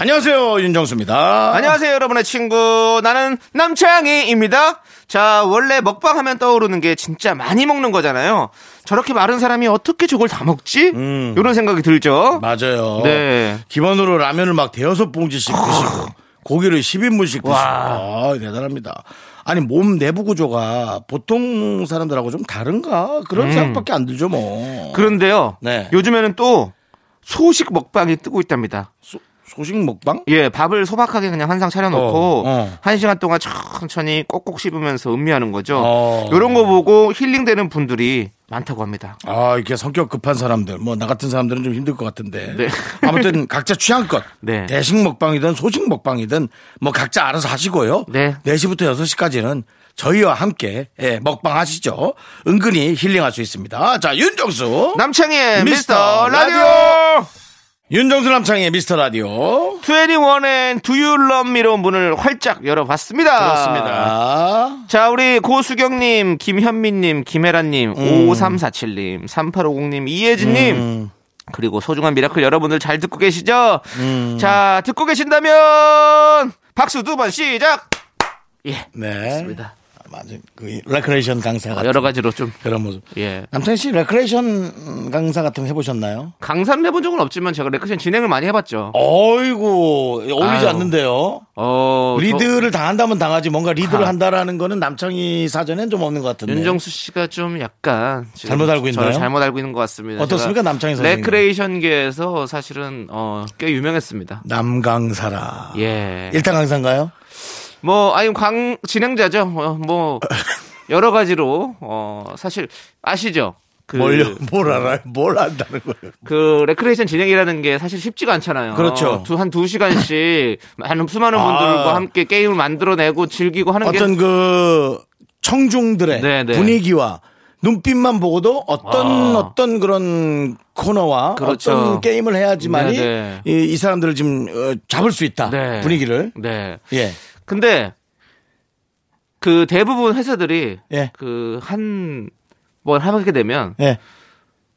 안녕하세요 윤정수입니다. 안녕하세요, 여러분의 친구. 나는 남창희입니다. 자, 원래 먹방 하면 떠오르는 게 진짜 많이 먹는 거잖아요. 저렇게 마른 사람이 어떻게 저걸 다 먹지? 음. 이런 생각이 들죠. 맞아요. 네. 기본으로 라면을 막 대여섯 봉지씩 드시고 고기를 10인분씩 드시고 와. 아, 대단합니다. 아니 몸 내부 구조가 보통 사람들하고 좀 다른가 그런 생각밖에 안 들죠 뭐. 그런데요. 네. 요즘에는 또 소식 먹방이 뜨고 있답니다. 소, 소식 먹방? 예, 밥을 소박하게 그냥 한 상 차려놓고 어, 어. 한 시간 동안 천천히 꼭꼭 씹으면서 음미하는 거죠. 어. 이런 거 보고 힐링되는 분들이 많다고 합니다. 아 이렇게 성격 급한 사람들 뭐 나 같은 사람들은 좀 힘들 것 같은데 네. 아무튼 각자 취향껏 네. 대식 먹방이든 소식 먹방이든 뭐 각자 알아서 하시고요. 네. 4시부터 6시까지는 저희와 함께 예, 먹방 하시죠. 은근히 힐링할 수 있습니다. 자 윤정수 남창희의 미스터 미스터 라디오! 라디오! 윤정수 남창희의 미스터 라디오 2NE1의 Do You Love Me로 문을 활짝 열어봤습니다. 그렇습니다. 자, 우리 고수경님, 김현민님, 김혜란님, 음. 5347님, 3850님, 이예진님, 음. 그리고 소중한 미라클 여러분들 잘 듣고 계시죠? 음. 자, 듣고 계신다면, 박수 두 번 시작! 예. 네. 좋습니다. 맞아요. 그 레크레이션 강사 같은 여러 가지로 좀, 그런 모습. 예. 남창희 씨 레크레이션 강사 같은 거 해보셨나요? 강사는 해본 적은 없지만 제가 레크레이션 진행을 많이 해봤죠. 어이구 어울리지 아유. 않는데요. 어, 저- 리드를 당한다면 당하지 뭔가 리드를 아. 한다라는 거는 남창희 사전엔 좀 없는 것 같은데. 윤정수 씨가 좀 약간 잘못 알고 있나요? 잘못 알고 있는 것 같습니다. 어떻습니까, 남창희 선생님? 레크레이션계에서 사실은 어, 꽤 유명했습니다. 남강사라. 예. 일타 강사인가요? 뭐 아니 광 진행자죠. 어, 뭐 여러 가지로 어 사실 아시죠? 그, 뭘요? 뭘 알아요? 뭘 안다는 거예요? 그 레크레이션 진행이라는 게 사실 쉽지가 않잖아요. 그렇죠. 두, 한두 시간씩 많은 수많은 아. 분들과 함께 게임을 만들어내고 즐기고 하는 게 어떤 그 청중들의 네, 네. 분위기와 눈빛만 보고도 어떤 아. 어떤 그런 코너와 그렇죠. 어떤 게임을 해야지만이 네, 네. 이, 이 사람들을 지금 어, 잡을 수 있다 네. 분위기를 네. 예 근데 그 대부분 회사들이 예. 그 한 번 하게 되면 예.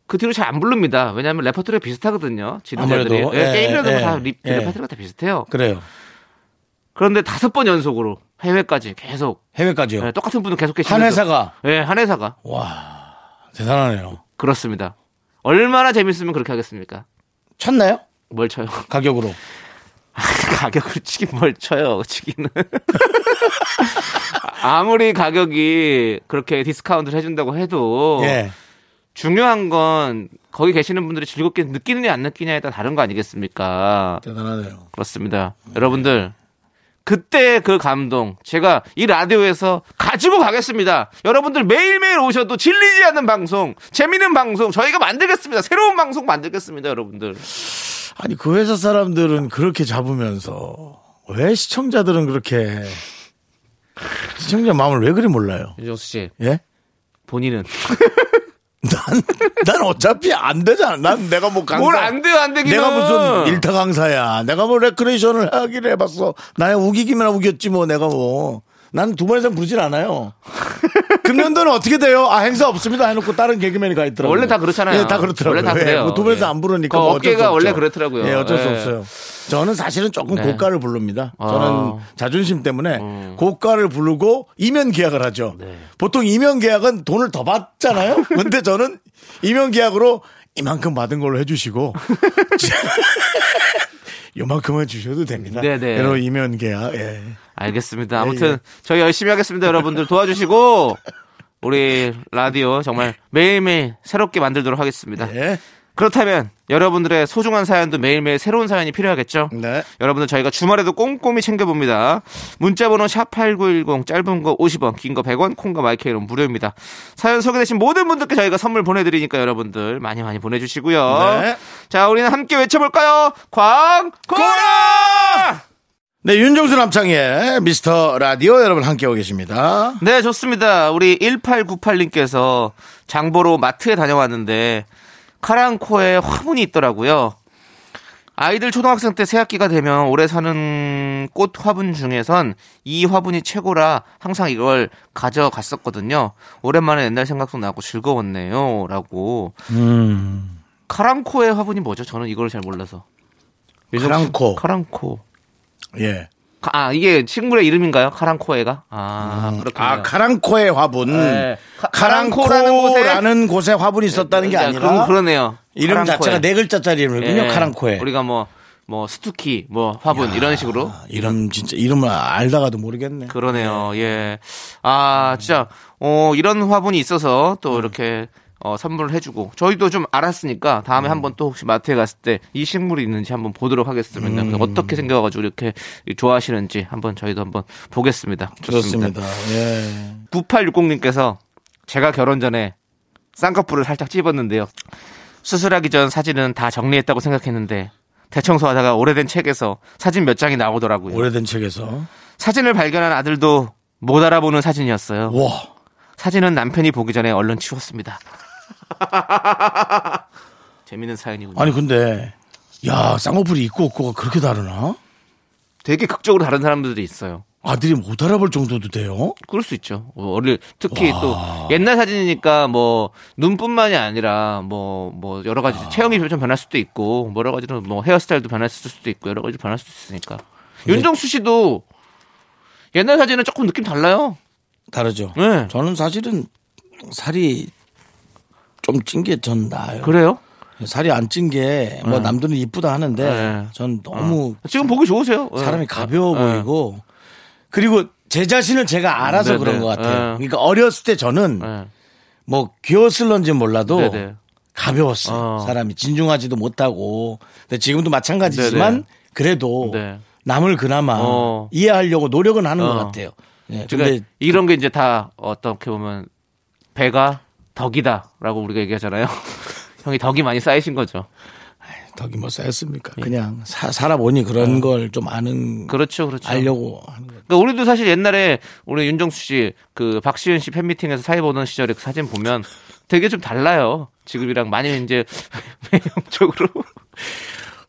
그 뒤로 잘 안 부릅니다. 왜냐하면 레퍼토리가 비슷하거든요. 아무래도. 예, 예, 게임이라도 예, 다 리, 예. 레퍼토리가 다 비슷해요. 그래요 그런데 다섯 번 연속으로 해외까지 계속 해외까지요 예, 똑같은 분은 계속 계시는 한 회사가 예, 한 회사가 와 대단하네요 그렇습니다. 얼마나 재밌으면 그렇게 하겠습니까? 쳤나요 뭘 쳐요? 가격으로 가격을 치긴 뭘 쳐요, 치기는. 아무리 가격이 그렇게 디스카운트를 해준다고 해도 예 중요한 건 거기 계시는 분들이 즐겁게 느끼느냐 안 느끼냐에 따라 다른 거 아니겠습니까? 대단하네요 그렇습니다. 여러분들 그때 그 감동 제가 이 라디오에서 가지고 가겠습니다. 여러분들 매일매일 오셔도 질리지 않는 방송, 재밌는 방송 저희가 만들겠습니다. 새로운 방송 만들겠습니다, 여러분들. 아니 그 회사 사람들은 그렇게 잡으면서 왜 시청자들은 그렇게 시청자 마음을 왜 그리 몰라요 윤정수 씨, 예? 본인은 난, 난 어차피 안 되잖아. 난 내가 뭐 강사. 뭘 안 돼요, 안 되기는. 내가 무슨 일타 강사야. 내가 뭐 레크레이션을 하기를 해봤어. 나야 우기기만 우겼지 뭐 내가 뭐. 난 두 번 이상 부르질 않아요. 금년도는 어떻게 돼요? 아 행사 없습니다 해놓고 다른 개그맨이 가 있더라고요. 원래 다 그렇잖아요. 예, 다 그렇더라고요. 원래 다 그래요. 예, 두번 이상 예. 안 부르니까 그 뭐 어쩔 수 어깨가 없죠. 원래 그렇더라고요. 예, 어쩔 수 예. 없어요. 저는 사실은 조금 네. 고가를 부릅니다. 아. 저는 자존심 때문에 음. 고가를 부르고 이면 계약을 하죠. 네. 보통 이면 계약은 돈을 더 받잖아요. 근데 저는 이면 계약으로 이만큼 받은 걸로 해주시고 요만큼은 주셔도 됩니다. 네네. 여러 이면 계약. 예. 알겠습니다. 아무튼 예. 저희 열심히 하겠습니다. 여러분들 도와주시고 우리 라디오 정말 매일매일 새롭게 만들도록 하겠습니다. 예. 그렇다면 여러분들의 소중한 사연도 매일매일 새로운 사연이 필요하겠죠? 네. 여러분들 저희가 주말에도 꼼꼼히 챙겨봅니다. 문자번호 샵8910 짧은 거 50원 긴 거 100원 콩과 마이크는 무료입니다. 사연 소개되신 모든 분들께 저희가 선물 보내드리니까 여러분들 많이 많이 보내주시고요. 네. 자 우리는 함께 외쳐볼까요? 광고라! 네, 윤정수 남창의 미스터 라디오 여러분 함께하고 계십니다. 네, 좋습니다. 우리 1898님께서 장보러 마트에 다녀왔는데 카랑코에 화분이 있더라고요. 아이들 초등학생 때 새학기가 되면 올해 사는 꽃 화분 중에선 이 화분이 최고라 항상 이걸 가져갔었거든요. 오랜만에 옛날 생각도 나고 즐거웠네요. 라고. 음. 카랑코의 화분이 뭐죠? 저는 이걸 잘 몰라서. 카랑코. 카랑코. 예. 아, 이게 식물의 이름인가요? 카랑코에가? 아, 그렇군요. 아, 카랑코의 화분. 네. 카- 카랑코라는 곳에- 화분이 있었다는 게 야, 아니라 그럼 그러네요. 이름 카랑코에. 자체가 네 글자짜리 이름이군요. 예. 카랑코에. 우리가 뭐, 뭐, 스투키, 뭐, 화분, 이런 식으로. 아, 이름 진짜 이름을 알다가도 모르겠네. 그러네요. 예. 아, 진짜, 어, 이런 화분이 있어서 또 이렇게, 어, 선물을 해주고, 저희도 좀 알았으니까, 다음에 음. 한번 또 혹시 마트에 갔을 때 이 식물이 있는지 한번 보도록 하겠습니다. 음. 어떻게 생겨가지고 이렇게 좋아하시는지 한번 저희도 한번 보겠습니다. 좋습니다. 그렇습니다. 예. 9860님께서 제가 결혼 전에 쌍꺼풀을 살짝 찝었는데요. 수술하기 전 사진은 다 정리했다고 생각했는데 대청소하다가 오래된 책에서 사진 몇 장이 나오더라고요. 오래된 책에서 사진을 발견한 아들도 못 알아보는 사진이었어요. 와. 사진은 남편이 보기 전에 얼른 치웠습니다. 재밌는 사연이군요. 아니 근데 야 쌍꺼풀이 있고 없고가 그렇게 다르나? 되게 극적으로 다른 사람들이 있어요. 아들이 못 알아볼 정도도 돼요? 그럴 수 있죠. 어, 어릴 특히 또 옛날 사진이니까 뭐 눈뿐만이 아니라 뭐뭐 여러 가지 체형이 좀 변할 수도 있고 뭐 여러 가지로 뭐 헤어스타일도 변했을 수도 있고 여러 가지 변할 수도 있으니까. 윤정수 씨도 옛날 사진은 조금 느낌 달라요. 다르죠. 네. 저는 사실은 살이 좀 찐 게 전 나아요. 그래요? 살이 안 찐 게 뭐 남들은 이쁘다 하는데 네. 전 너무 지금 보기 좋으세요. 사람이 예. 가벼워 예. 보이고 그리고 제 자신을 제가 알아서 네네. 그런 것 같아요. 예. 그러니까 어렸을 때 저는 예. 뭐 귀여웠을런지 몰라도. 가벼웠어요. 어. 사람이 진중하지도 못하고. 근데 지금도 마찬가지지만. 그래도 네. 남을 그나마 어. 이해하려고 노력은 하는 것 어. 같아요. 예, 그러니까 근데 이런 게 이제 다 어떻게 보면 배가 덕이다라고 우리가 얘기하잖아요. 형이 덕이 많이 쌓이신 거죠. 덕이 뭐 쌓였습니까? 그냥 사, 살아보니 그런 걸좀 아는 예. 그렇죠, 그렇죠. 알려고 하는 거. 그러니까 우리도 사실 옛날에 우리 윤정수 씨 그 박시은 씨 팬미팅에서 사회 보던 시절에 그 사진 보면 되게 좀 달라요. 지금이랑 많이 이제 외형적으로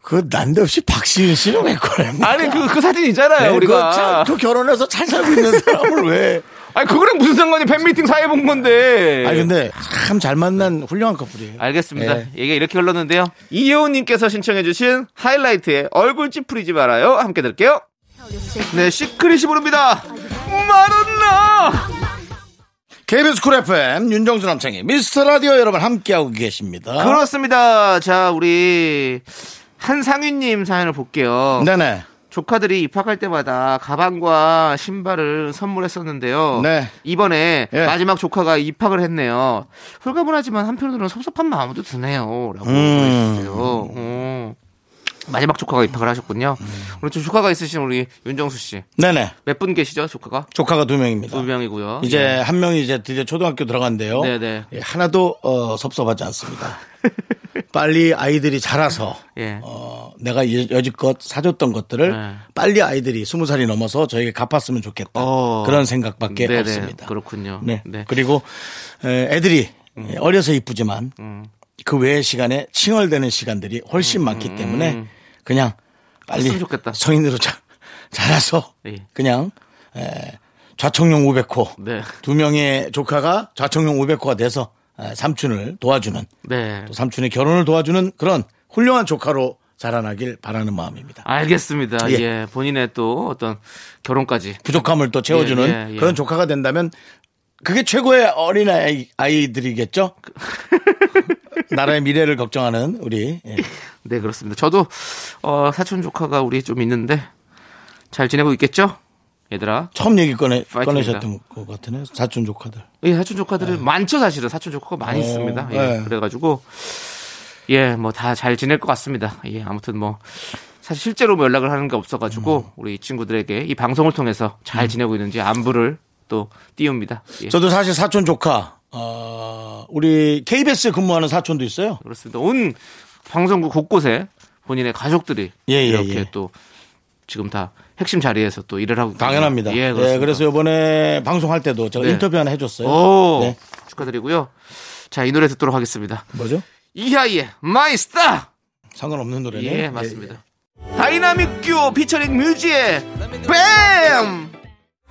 그 난데없이 박시은 씨는 왜 그래? 아니 그 그 사진 있잖아요. 우리가 그, 그 결혼해서 잘 살고 있는 사람을 왜? 아니 그거랑 무슨 상관이 팬미팅 사회 본 건데. 아니 근데 참 잘 만난 훌륭한 커플이에요. 알겠습니다. 예. 얘기가 이렇게 흘렀는데요. 이효은님께서 신청해주신 하이라이트의 얼굴 찌푸리지 말아요. 함께 들을게요. 네, 시크릿이 부릅니다. 마돈나! KBS 쿨 FM 윤정수 남창희 미스터 라디오 여러분 함께하고 계십니다. 그렇습니다. 자, 우리 한상윤님 사연을 볼게요. 네네. 조카들이 입학할 때마다 가방과 신발을 선물했었는데요. 네. 이번에 예. 마지막 조카가 입학을 했네요. 홀가분하지만 한편으로는 섭섭한 마음도 드네요. 라고 음. 보내주세요. 어. 마지막 조카가 입학을 하셨군요. 우리 좀 조카가 있으신 우리 윤정수 씨. 네네. 몇 분 계시죠, 조카가? 조카가 두 명입니다. 두 명이고요. 이제 한 명이 이제 드디어 초등학교 들어간대요. 네네. 예, 하나도 어, 섭섭하지 않습니다. 빨리 아이들이 자라서 예. 어, 내가 여- 여지껏 사줬던 것들을 네. 빨리 아이들이 스무 살이 넘어서 저에게 갚았으면 좋겠다. 어. 그런 생각밖에 네네. 없습니다. 그렇군요. 네. 네. 음. 그리고 에, 애들이 어려서 이쁘지만 그 외의 시간에 칭얼대는 시간들이 훨씬 많기 때문에 그냥 빨리 음. 좋겠다. 성인으로 자, 자라서 예. 그냥 에, 좌청룡 500호 네. 두 명의 조카가 좌청룡 500호가 돼서 에, 삼촌을 도와주는 네. 또 삼촌의 결혼을 도와주는 그런 훌륭한 조카로 자라나길 바라는 마음입니다. 알겠습니다. 예. 예. 본인의 또 어떤 결혼까지. 부족함을 또 채워주는 예, 예, 예. 그런 조카가 된다면 그게 최고의 어린 아이, 아이들이겠죠? 나라의 미래를 걱정하는 우리 예. 네, 그렇습니다. 저도, 어, 사촌 조카가 우리 좀 있는데, 잘 지내고 있겠죠? 얘들아. 처음 얘기 꺼내, 파이팅입니다. 꺼내셨던 것 같으네 사촌 조카들 예, 사촌 조카들은 많죠, 사실은. 사촌 조카가 많이 어, 있습니다. 예, 네. 그래가지고, 예, 뭐 다 잘 지낼 것 같습니다. 예, 아무튼 뭐, 사실 실제로 뭐 연락을 하는 게 없어가지고, 음. 우리 이 친구들에게 이 방송을 통해서 잘 지내고 있는지 안부를 또 띄웁니다. 예, 저도 사실 사촌 조카 어, 우리 KBS에 근무하는 사촌도 있어요 그렇습니다. 온 방송국 곳곳에 본인의 가족들이 예, 예, 이렇게 예. 또 지금 다 핵심 자리에서 또 일을 하고 당연합니다. 예, 예. 그래서 이번에 방송할 때도 제가 네. 인터뷰 하나 해줬어요. 오, 네. 축하드리고요. 자, 이 노래 듣도록 하겠습니다. 뭐죠? 이하이의 My Star. 상관없는 노래네. 예, 맞습니다. 다이나믹 듀오 피처링 뮤지의 BAAAM!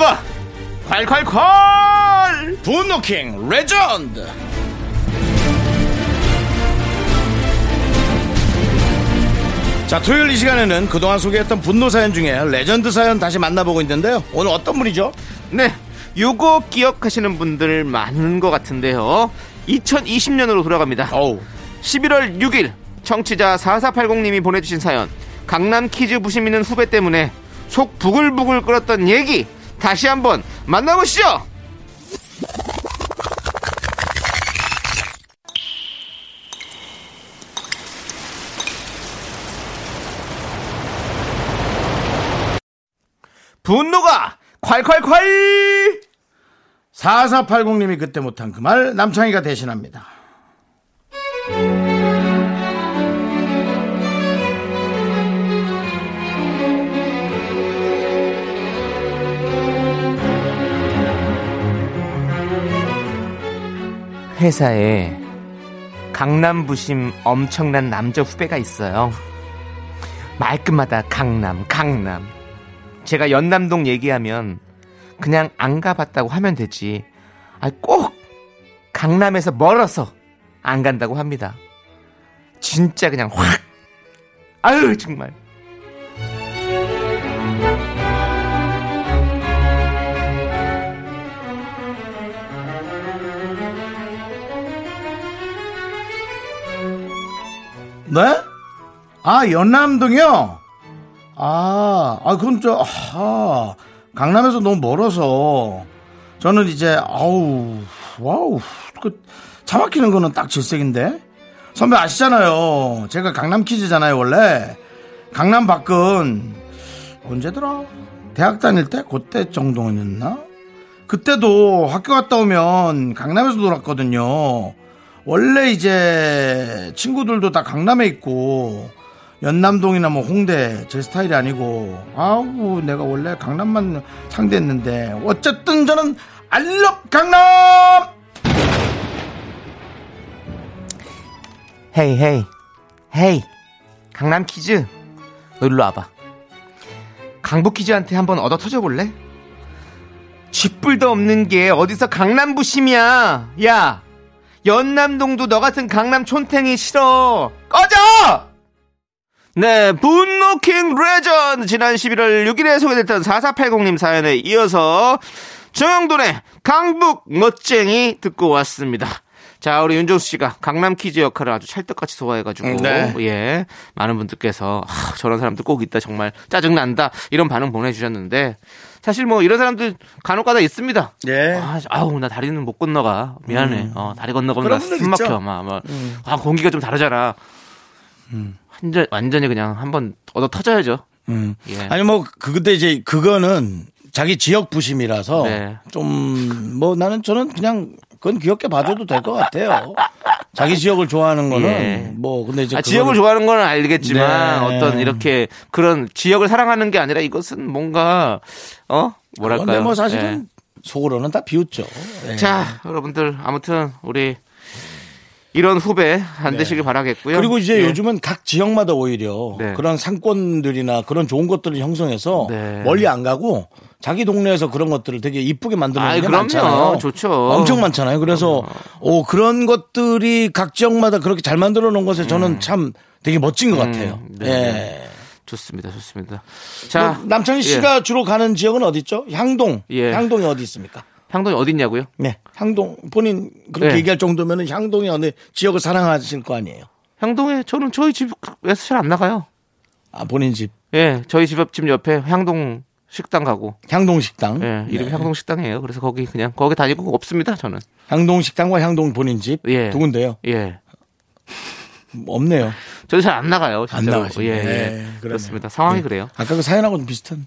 분노가 콸콸콸! 분노킹 레전드. 자, 토요일 이 시간에는 그동안 소개했던 분노 사연 중에 레전드 사연 다시 만나보고 있는데요. 오늘 어떤 분이죠? 네, 요거 기억하시는 분들 많은 것 같은데요. 2020년으로 돌아갑니다. 어우. 11월 6일 청취자 4480님이 보내주신 사연 강남 퀴즈 부심 있는 후배 때문에 속 부글부글 끓었던 얘기 다시 한번 만나보시죠 분노가 콸콸콸 4480님이 그때 못한 그 말 남창희가 대신합니다. 회사에 강남 부심 엄청난 남자 후배가 있어요. 말끝마다 강남, 강남. 제가 연남동 얘기하면 그냥 안 가봤다고 하면 되지. 아, 꼭 강남에서 멀어서 안 간다고 합니다. 진짜 그냥 확. 아유, 정말. 네? 아, 연남동이요? 아, 아, 그건 저, 아, 강남에서 너무 멀어서. 저는 이제, 아우, 와우, 그, 차 막히는 거는 딱 질색인데? 선배 아시잖아요. 제가 강남 kids잖아요, 원래. 강남 밖은, 언제더라? 대학 다닐 때? 그때 정도였나? 그때도 학교 갔다 오면 강남에서 놀았거든요. 원래 이제 친구들도 다 강남에 있고 연남동이나 뭐 홍대 제 스타일이 아니고 아우 내가 원래 강남만 상대했는데 어쨌든 저는 알럽 강남! 헤이 헤이 헤이 강남 퀴즈. 너 일로 와봐. 강북 퀴즈한테 한번 얻어 터져볼래? 쥐뿔도 없는 게 어디서 강남 부심이야? 야 연남동도 너 같은 강남 촌탱이 싫어. 꺼져! 네 분노킹 레전드. 지난 11월 6일에 소개됐던 4480님 사연에 이어서 정형돈의 강북 멋쟁이 듣고 왔습니다 자, 우리 윤정수 씨가 강남 kids 역할을 아주 찰떡같이 소화해가지고, 음, 네. 예. 많은 분들께서, 아, 저런 사람들 꼭 있다, 정말 짜증 난다, 이런 반응 보내주셨는데, 사실 뭐 이런 사람들 간혹 가다 있습니다. 예. 아, 아우, 나 다리는 못 건너가. 미안해. 어, 다리 건너가면 그런 나 분들 숨 막혀. 막, 막. 아, 공기가 좀 다르잖아. 완전, 완전히 그냥 한번 얻어 터져야죠. 음. 예. 아니 뭐그 그때 이제 그거는 자기 지역 부심이라서 네. 좀뭐 나는 저는 그냥 그건 귀엽게 봐줘도 될 것 같아요. 자기 지역을 좋아하는 거는 예. 뭐 근데 이제 아, 지역을 좋아하는 건 알겠지만 네. 어떤 이렇게 그런 지역을 사랑하는 게 아니라 이것은 뭔가 어 뭐랄까요? 근데 뭐 사실은 속으로는 다 비웃죠. 예. 예. 자 여러분들 아무튼 우리 이런 후배 안 되시길 바라겠고요. 네. 그리고 이제 예. 요즘은 각 지역마다 오히려 네. 그런 상권들이나 그런 좋은 것들을 형성해서 네. 멀리 안 가고 자기 동네에서 그런 것들을 되게 이쁘게 만드는 게. 많잖아요. 좋죠. 엄청 많잖아요. 그래서 오 그런 것들이 각 지역마다 그렇게 잘 만들어 놓은 것에 저는 참 되게 멋진 것 같아요. 네. 예. 좋습니다, 좋습니다. 자그 남창희 예. 씨가 주로 가는 지역은 어디 있죠? 향동. 예. 향동이 어디 있습니까? 향동이 어딨냐고요? 네. 향동 본인 그렇게 네. 얘기할 정도면은 향동이 어느 지역을 사랑하실 거 아니에요. 향동에 저는 저희 집에서 잘 안 나가요. 아 본인 집 예, 저희 집옆집 옆에 향동 식당 가고 향동 식당. 예, 이름이 네. 향동 식당이에요. 그래서 거기 그냥 거기 다니고 없습니다. 저는 향동 식당과 향동 본인 집 예. 두 군데요. 예, 뭐 없네요. 저도 잘 안 나가요. 안 진짜로. 나가시네. 예, 예. 네. 그렇습니다. 상황이 네. 그래요. 아까 그 사연하고는 비슷한.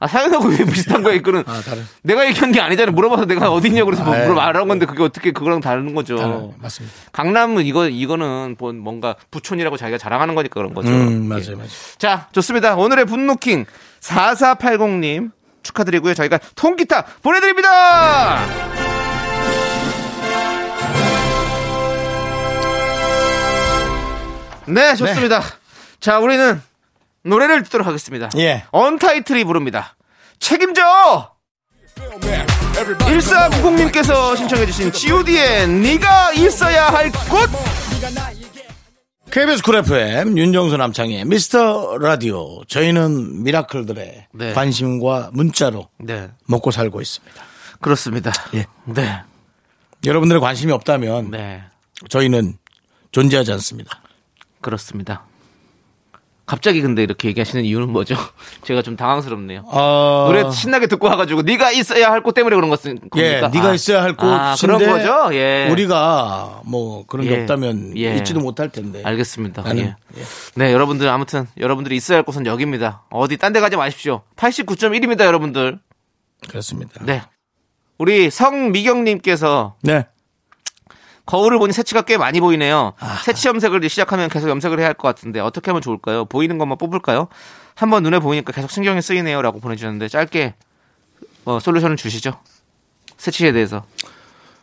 아 사연하고 왜 비슷한 거야 이거는 아 다른. 내가 얘기한 게 아니잖아요. 물어봐서 내가 어디 있냐고 그래서 뭐 아, 예. 물어 말한 건데 그게 어떻게 그거랑 다른 거죠. 다른 맞습니다. 강남은 이거 이거는 뭐 뭔가 부촌이라고 자기가 자랑하는 거니까 그런 거죠. 음 예. 맞아요 맞아요. 자, 좋습니다. 오늘의 분노킹 4480님 축하드리고요. 저희가 통기타 보내드립니다! 네, 좋습니다. 자, 우리는 노래를 듣도록 하겠습니다. 예. 언타이틀이 부릅니다. 책임져! 1490님께서 신청해주신 god의 네가 있어야 할 곳! KBS 쿨 FM 윤정수 남창희의 미스터 라디오 저희는 미라클들의 네. 관심과 문자로 네, 먹고 살고 있습니다. 그렇습니다. 예. 네, 여러분들의 관심이 없다면 네. 저희는 존재하지 않습니다. 그렇습니다. 갑자기 근데 이렇게 얘기하시는 이유는 뭐죠? 제가 좀 당황스럽네요. 어, 노래 신나게 듣고 와가지고 네가 있어야 할곳 때문에 그런 것 겁니까? 예, 네가 아, 있어야 할 아, 곳인데 그런 거죠. 예, 우리가 뭐 그런 게 예. 없다면 예. 있지도 못할 텐데. 알겠습니다. 나는, 예. 네, 여러분들 아무튼 여러분들이 있어야 할 곳은 여기입니다. 어디 딴 데 가지 마십시오. 89.1입니다, 여러분들. 그렇습니다. 네, 우리 성미경님께서 네. 거울을 보니 새치가 꽤 많이 보이네요. 아. 새치 염색을 시작하면 계속 염색을 해야 할 것 같은데 어떻게 하면 좋을까요? 보이는 것만 뽑을까요? 한번 눈에 보이니까 계속 신경이 쓰이네요라고 보내주셨는데 짧게 어, 솔루션을 주시죠. 새치에 대해서.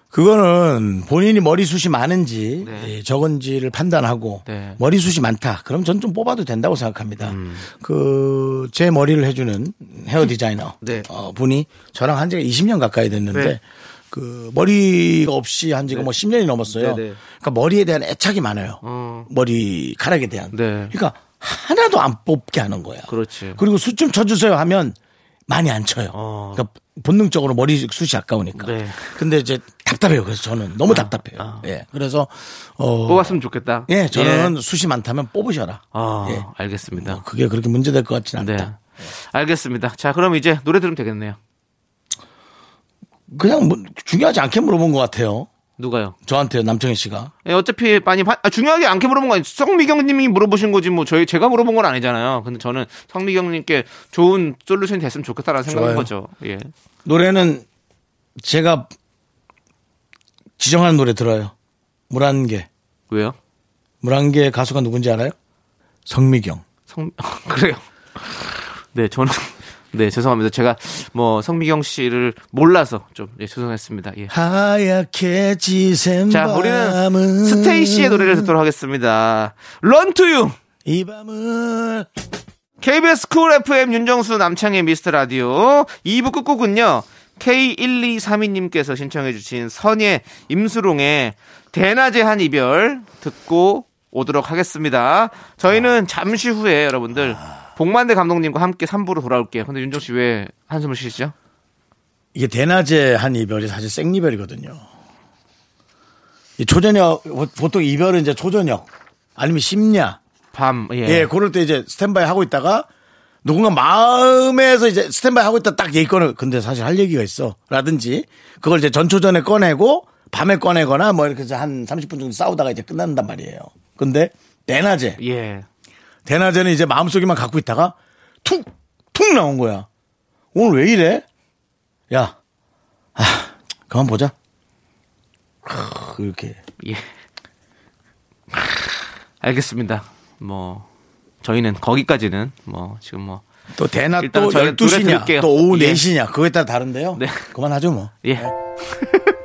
그거는 본인이 머리숱이 많은지 네. 예, 적은지를 판단하고 네. 머리숱이 많다. 그럼 전 좀 뽑아도 된다고 생각합니다. 음. 그제 머리를 해주는 헤어 디자이너 네. 어, 분이 저랑 한 지가 20년 가까이 됐는데 네. 그 머리가 없이 한 지가 뭐 10년이 넘었어요. 네, 네. 그러니까 머리에 대한 애착이 많아요. 어. 머리카락에 대한. 네. 그러니까 하나도 안 뽑게 하는 거야. 그렇지. 그리고 숯좀 쳐주세요 하면 많이 안 쳐요. 어. 그러니까 본능적으로 머리 숱이 아까우니까. 네. 근데 이제 답답해요. 그래서 저는 너무 답답해요. 아. 예. 그래서 어 뽑았으면 좋겠다. 예, 저는 숱이 많다면 뽑으셔라. 아, 예. 알겠습니다. 뭐 그게 그렇게 문제될 것 같지는 네. 않다. 알겠습니다. 자, 그럼 이제 노래 들으면 되겠네요. 그냥 뭐 중요하지 않게 물어본 것 같아요. 누가요? 저한테 남청희 씨가. 예, 어차피 많이 바- 아, 중요하게 않게 물어본 거 아니에요. 성미경님이 물어보신 거지 뭐 저희 제가 물어본 건 아니잖아요. 근데 저는 성미경님께 좋은 솔루션이 됐으면 좋겠다라는 생각인. 거죠. 예. 노래는 제가 지정하는 노래 들어요. 물안개. 왜요? 물안개 가수가 누군지 알아요? 성미경. 성 그래요. 네, 저는 네 죄송합니다. 제가 뭐 성미경 씨를 몰라서 좀 예, 죄송했습니다. 예. 하얗게 지샌 자, 우리는 스테이씨의 노래를 듣도록 하겠습니다. Run to You. 이 밤을 KBS 쿨 FM 윤정수 남창희의 미스터 라디오 2부 끝곡은요. K1232님께서 신청해 주신 선예 임슬옹의 대낮의 한 이별 듣고 오도록 하겠습니다. 저희는 잠시 후에 여러분들 복만대 감독님과 함께 3부로 돌아올게요. 근데 윤정 씨 왜 한숨을 쉬시죠? 이게 대낮에 한 이별이 사실 생이별이거든요. 이 초저녁 보통 이별은 이제 초저녁 아니면 심야 밤, 예. 예, 그럴 때 이제 스탠바이 하고 있다가 누군가 마음에서 이제 스탠바이 하고 있다 딱 얘기 꺼내. 근데 사실 할 얘기가 있어. 라든지 그걸 이제 전초전에 꺼내고 밤에 꺼내거나 뭐 이렇게 해서 한 30분 정도 싸우다가 이제 끝난단 말이에요. 근데 대낮에 예. 대낮에는 이제 마음속에만 갖고 있다가 툭, 툭 나온 거야. 오늘 왜 이래? 야, 아, 그만 보자. 크, 이렇게. 예. 알겠습니다. 뭐 저희는 거기까지는 뭐 지금 뭐 또 대낮 또 저희 노래 12시냐, 들을게요. 또 오후 예. 4시냐, 그거에 따라 다른데요. 네. 그만하죠, 뭐. 예. 학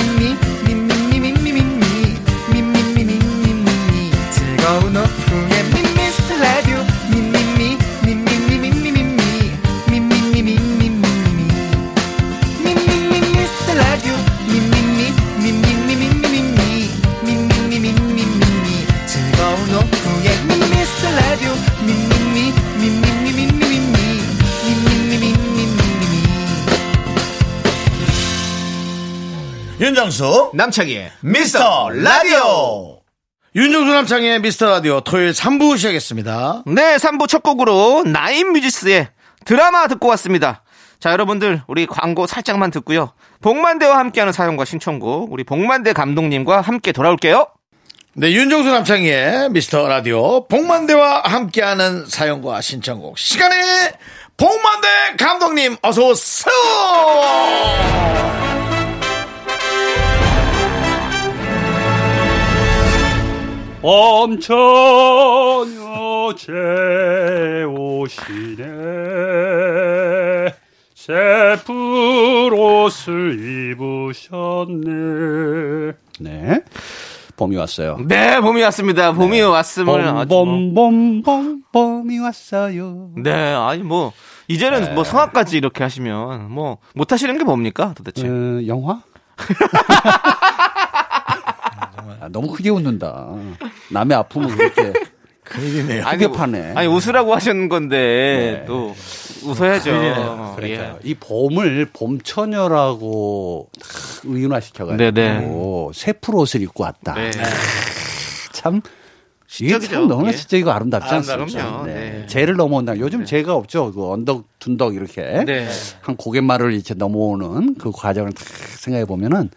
윤정수 남창희의 미스터 라디오 윤정수 남창의 미스터 라디오 토요일 3부 시작했습니다. 네, 3부 첫 곡으로 나인 뮤지스의 드라마 듣고 왔습니다. 자, 여러분들, 우리 광고 살짝만 듣고요. 복만대와 함께하는 사연과 신청곡, 우리 복만대 감독님과 함께 돌아올게요. 네, 윤정수 남창희의 미스터 라디오 복만대와 함께하는 사연과 신청곡 시간에 복만대 감독님 어서 오세요. 엄천여 제오시네 새풀 옷을 입으셨네 네. 봄이 왔어요. 네, 봄이 왔습니다. 봄이 왔음을. 아주 뭐- 봄봄봄봄 봄이 왔어요. 네, 아니, 뭐, 이제는 뭐 성악까지 이렇게 하시면, 뭐, 못 하시는 게 뭡니까, 도대체? 어, 영화? 아, 너무 크게 웃는다. 남의 아픔을 그렇게 큰일이네요. 아니, 크게 파네. 아니, 웃으라고 하셨는 건데, 또, 웃어야죠. 그러니까요. 예. 이 봄을 봄처녀라고 탁 의인화시켜가지고 네네. 새풀 옷을 입고 왔다. 네. 참 이게 시적이죠. 참 너무나 예. 지적이고 아름답지. 않습니까? 네. 네. 재를 넘어온다. 요즘 재가 없죠. 그 언덕 둔덕 이렇게 네. 한 고갯말을 이제 넘어오는 그 과정을 딱 생각해 보면은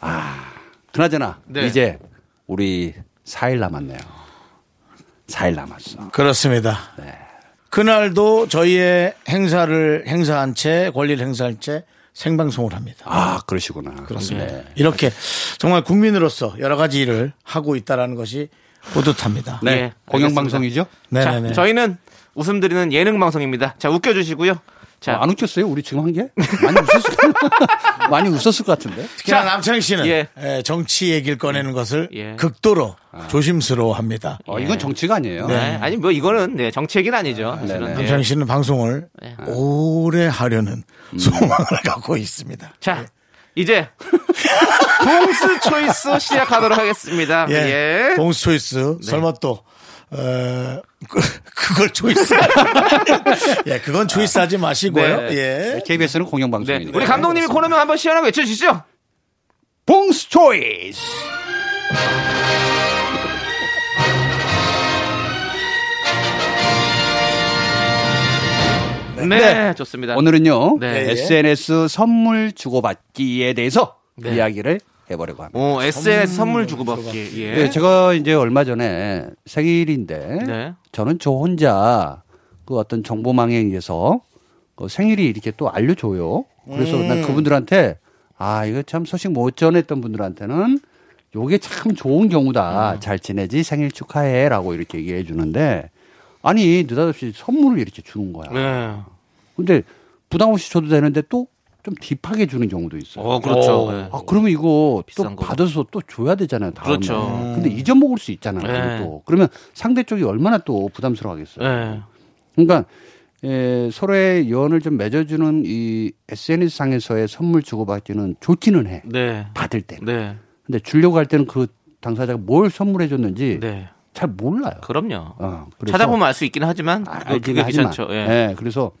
아 그나저나 네. 이제 우리 4일 남았네요. 4일 남았어. 그렇습니다. 그날도 저희의 행사를 행사한 채 권리를 행사할 채 생방송을 합니다. 아 그러시구나. 그렇습니다. 네. 이렇게 정말 국민으로서 여러 가지 일을 하고 있다라는 것이 뿌듯합니다. 네. 예, 공영방송이죠? 네네네. 자, 저희는 웃음 드리는 예능 방송입니다. 자, 웃겨주시고요. 자, 어, 안 웃겼어요? 우리 지금 한 게? 많이 웃었을, 많이 웃었을 것 같은데? 특히나 자, 남창희 씨는 예. 예, 정치 얘기를 꺼내는 것을 예. 극도로 조심스러워합니다. 어, 이건 정치가 아니에요. 네. 아니, 뭐, 이거는, 네, 정치 얘기는 아니죠. 사실은. 네네. 네. 남창희 씨는 방송을 오래 하려는 소망을 갖고 있습니다. 자, 이제, 봉's choice 시작하도록 하겠습니다. 예. 예. 봉's choice 설마 또 어, 그, 그걸 choice. 예, 그건 choice 하지 마시고요. 네. 예. KBS는 네. 공영방송입니다. 우리 감독님이 코너명 한번 시원하게 외쳐주시죠. 봉's choice! 네, 좋습니다. 오늘은요, 네. SNS 선물 주고받기에 대해서 네. 이야기를 해보려고 합니다. 오, SNS 선물 주고받기. 예. 네, 제가 이제 얼마 전에 생일인데, 네. 저는 저 혼자 그 어떤 정보망에 의해서 그 생일이 이렇게 또 알려줘요. 그래서 난 그분들한테 아, 이거 참 소식 못 전했던 분들한테는 요게 참 좋은 경우다. 잘 지내지 생일 축하해. 라고 이렇게 얘기해 주는데 아니, 느닷없이 선물을 이렇게 주는 거야. 네. 근데 부담 없이 줘도 되는데 또 좀 딥하게 주는 경우도 있어요. 어, 그렇죠. 네. 아, 그러면 이거 또. 받아서 또 줘야 되잖아요. 다음에. 그렇죠. 근데 잊어먹을 수 있잖아요. 네. 또. 그러면 상대 쪽이 얼마나 또 부담스러워하겠어요. 네. 그러니까 에, 서로의 연을 좀 맺어주는 이 SNS 상에서의 선물 주고받기는 좋기는 해. 네. 받을 때. 네. 근데 주려고 할 때는 그 당사자가 뭘 선물해 줬는지 네. 잘 몰라요. 그럼요. 어, 찾아보면 알 수 있긴 하지만 아, 그게 알기는 하지만. 귀찮죠. 예. 네, 그래서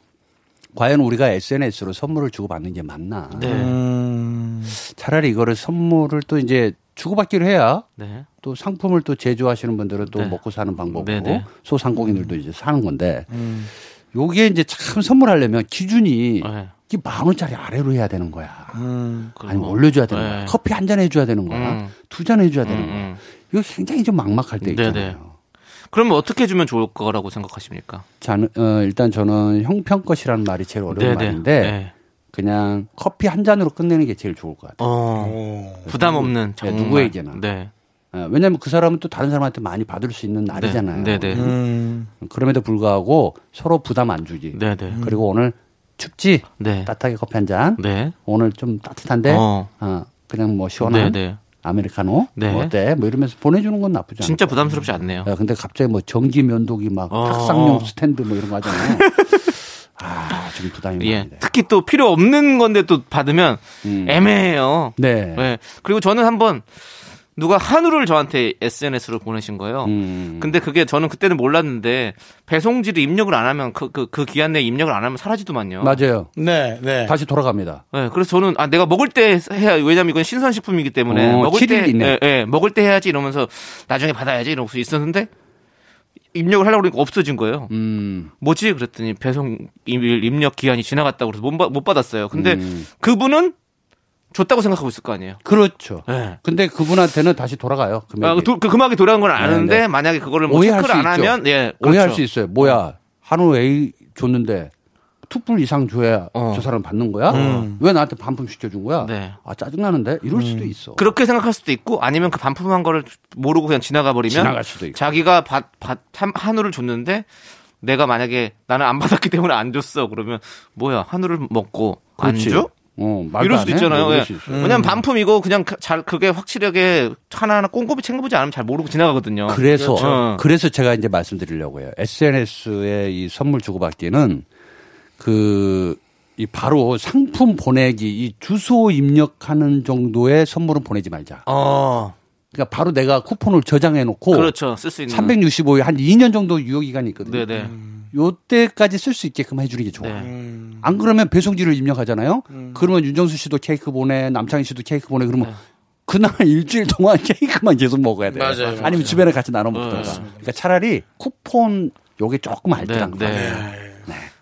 과연 우리가 SNS로 선물을 주고받는 게 맞나? 네. 음, 차라리 이거를 선물을 또 이제 주고받기로 해야 네. 또 상품을 또 제조하시는 분들은 또 네. 먹고 사는 방법이고 네, 네. 소상공인들도 이제 사는 건데 요게 이제 참 선물하려면 기준이 네. 이게 만 원짜리 아래로 해야 되는 거야. 음, 아니면 뭐, 올려줘야 되는 네. 거야. 커피 한 잔 해줘야 되는 거야. 음. 두잔 해줘야 되는 음, 거야. 음. 이거 굉장히 좀 막막할 때 네, 있잖아요. 네. 그러면 어떻게 주면 좋을 거라고 생각하십니까? 자, 어, 일단 저는 형편것이라는 말이 제일 어려운 말인데 네. 그냥 커피 한 잔으로 끝내는 게 제일 좋을 것 같아요. 어, 부담 없는 정말. 누구에게나. 네. 어, 왜냐하면 그 사람은 또 다른 사람한테 많이 받을 수 있는 날이잖아요. 네, 네. 음, 그럼에도 불구하고 서로 부담 안 주지. 네, 네. 그리고 오늘 춥지? 네. 따뜻하게 커피 한 잔. 네. 오늘 좀 따뜻한데 어. 어, 그냥 뭐 시원한 네, 네. 아메리카노 네. 뭐 어때? 뭐 이러면서 보내주는 건 나쁘지 않아. 진짜 부담스럽지 않네요. 야, 근데 갑자기 뭐 전기 면도기 막 어. 탁상용 스탠드 뭐 이런 거 하잖아요. 아, 좀 부담이 예. 많은데. 특히 또 필요 없는 건데 또 받으면 음. 애매해요. 네. 네. 그리고 저는 한번 누가 한우를 저한테 SNS로 보내신 거예요. 음. 근데 그게 저는 그때는 몰랐는데 배송지를 입력을 안 하면 그, 그, 그 기한 내에 입력을 안 하면 사라지더만요. 맞아요. 네, 네. 다시 돌아갑니다. 네, 그래서 저는 아 내가 먹을 때 해야 왜냐면 이건 신선식품이기 때문에 어, 먹을 때 7일 이내. 예, 예, 먹을 때 해야지 이러면서 나중에 받아야지 이러고 있었는데 입력을 하려고 그러니까 없어진 거예요. 음. 뭐지 그랬더니 배송 일 입력 기한이 지나갔다고 그래서 못, 받- 못 받았어요. 근데 음. 그분은 줬다고 생각하고 있을 거 아니에요. 그렇죠. 네. 근데 그분한테는 다시 돌아가요. 금액이. 아, 그, 그 금액이 돌아간 건 아는데 네, 네. 만약에 그거를 뭐 오해할 체크를 수 안 있죠. 하면 예 오해할 그렇죠. 수 있어요. 뭐야 한우 A 줬는데 투풀 이상 줘야 어. 저 사람 받는 거야? 왜 나한테 반품 시켜준 거야? 네. 아 짜증나는데 이럴 수도 있어. 그렇게 생각할 수도 있고 아니면 그 반품한 거를 모르고 그냥 지나가 버리면 지나갈 수도 있고. 자기가 받, 받, 한- 한우를 줬는데 내가 만약에 나는 안 받았기 때문에 안 줬어 그러면 뭐야 한우를 먹고 그렇지. 안 줘? 어, 이럴 안 수도 해? 있잖아요. 이럴 예. 수 있어요. 왜냐면 반품이고 그냥 그- 잘 그게 확실하게 하나하나 꼼꼼히 챙겨보지 않으면 잘 모르고 지나가거든요. 그래서 그렇죠. 그래서 제가 이제 말씀드리려고 해요. SNS에 이 선물 주고받기는 그 이 바로 상품 보내기 이 주소 입력하는 정도의 선물은 보내지 말자. 어, 그러니까 바로 내가 쿠폰을 저장해 놓고 그렇죠. 쓸 수 있는. 365일 한 2년 정도 유효 기간이 있거든요. 네네. 요때까지 쓸 수 있게끔 해주는 게 좋아. 네. 음. 안 그러면 배송지를 입력하잖아요. 그러면 윤정수 씨도 케이크 보내, 남창희 씨도 케이크 보내. 그러면 네. 그날 일주일 동안 케이크만 계속 먹어야 돼. 맞아요, 아니면 맞아요. 주변에 같이 나눠 먹던가. 네. 그러니까 차라리 쿠폰 요게 조금 네, 알뜰한 거. 네.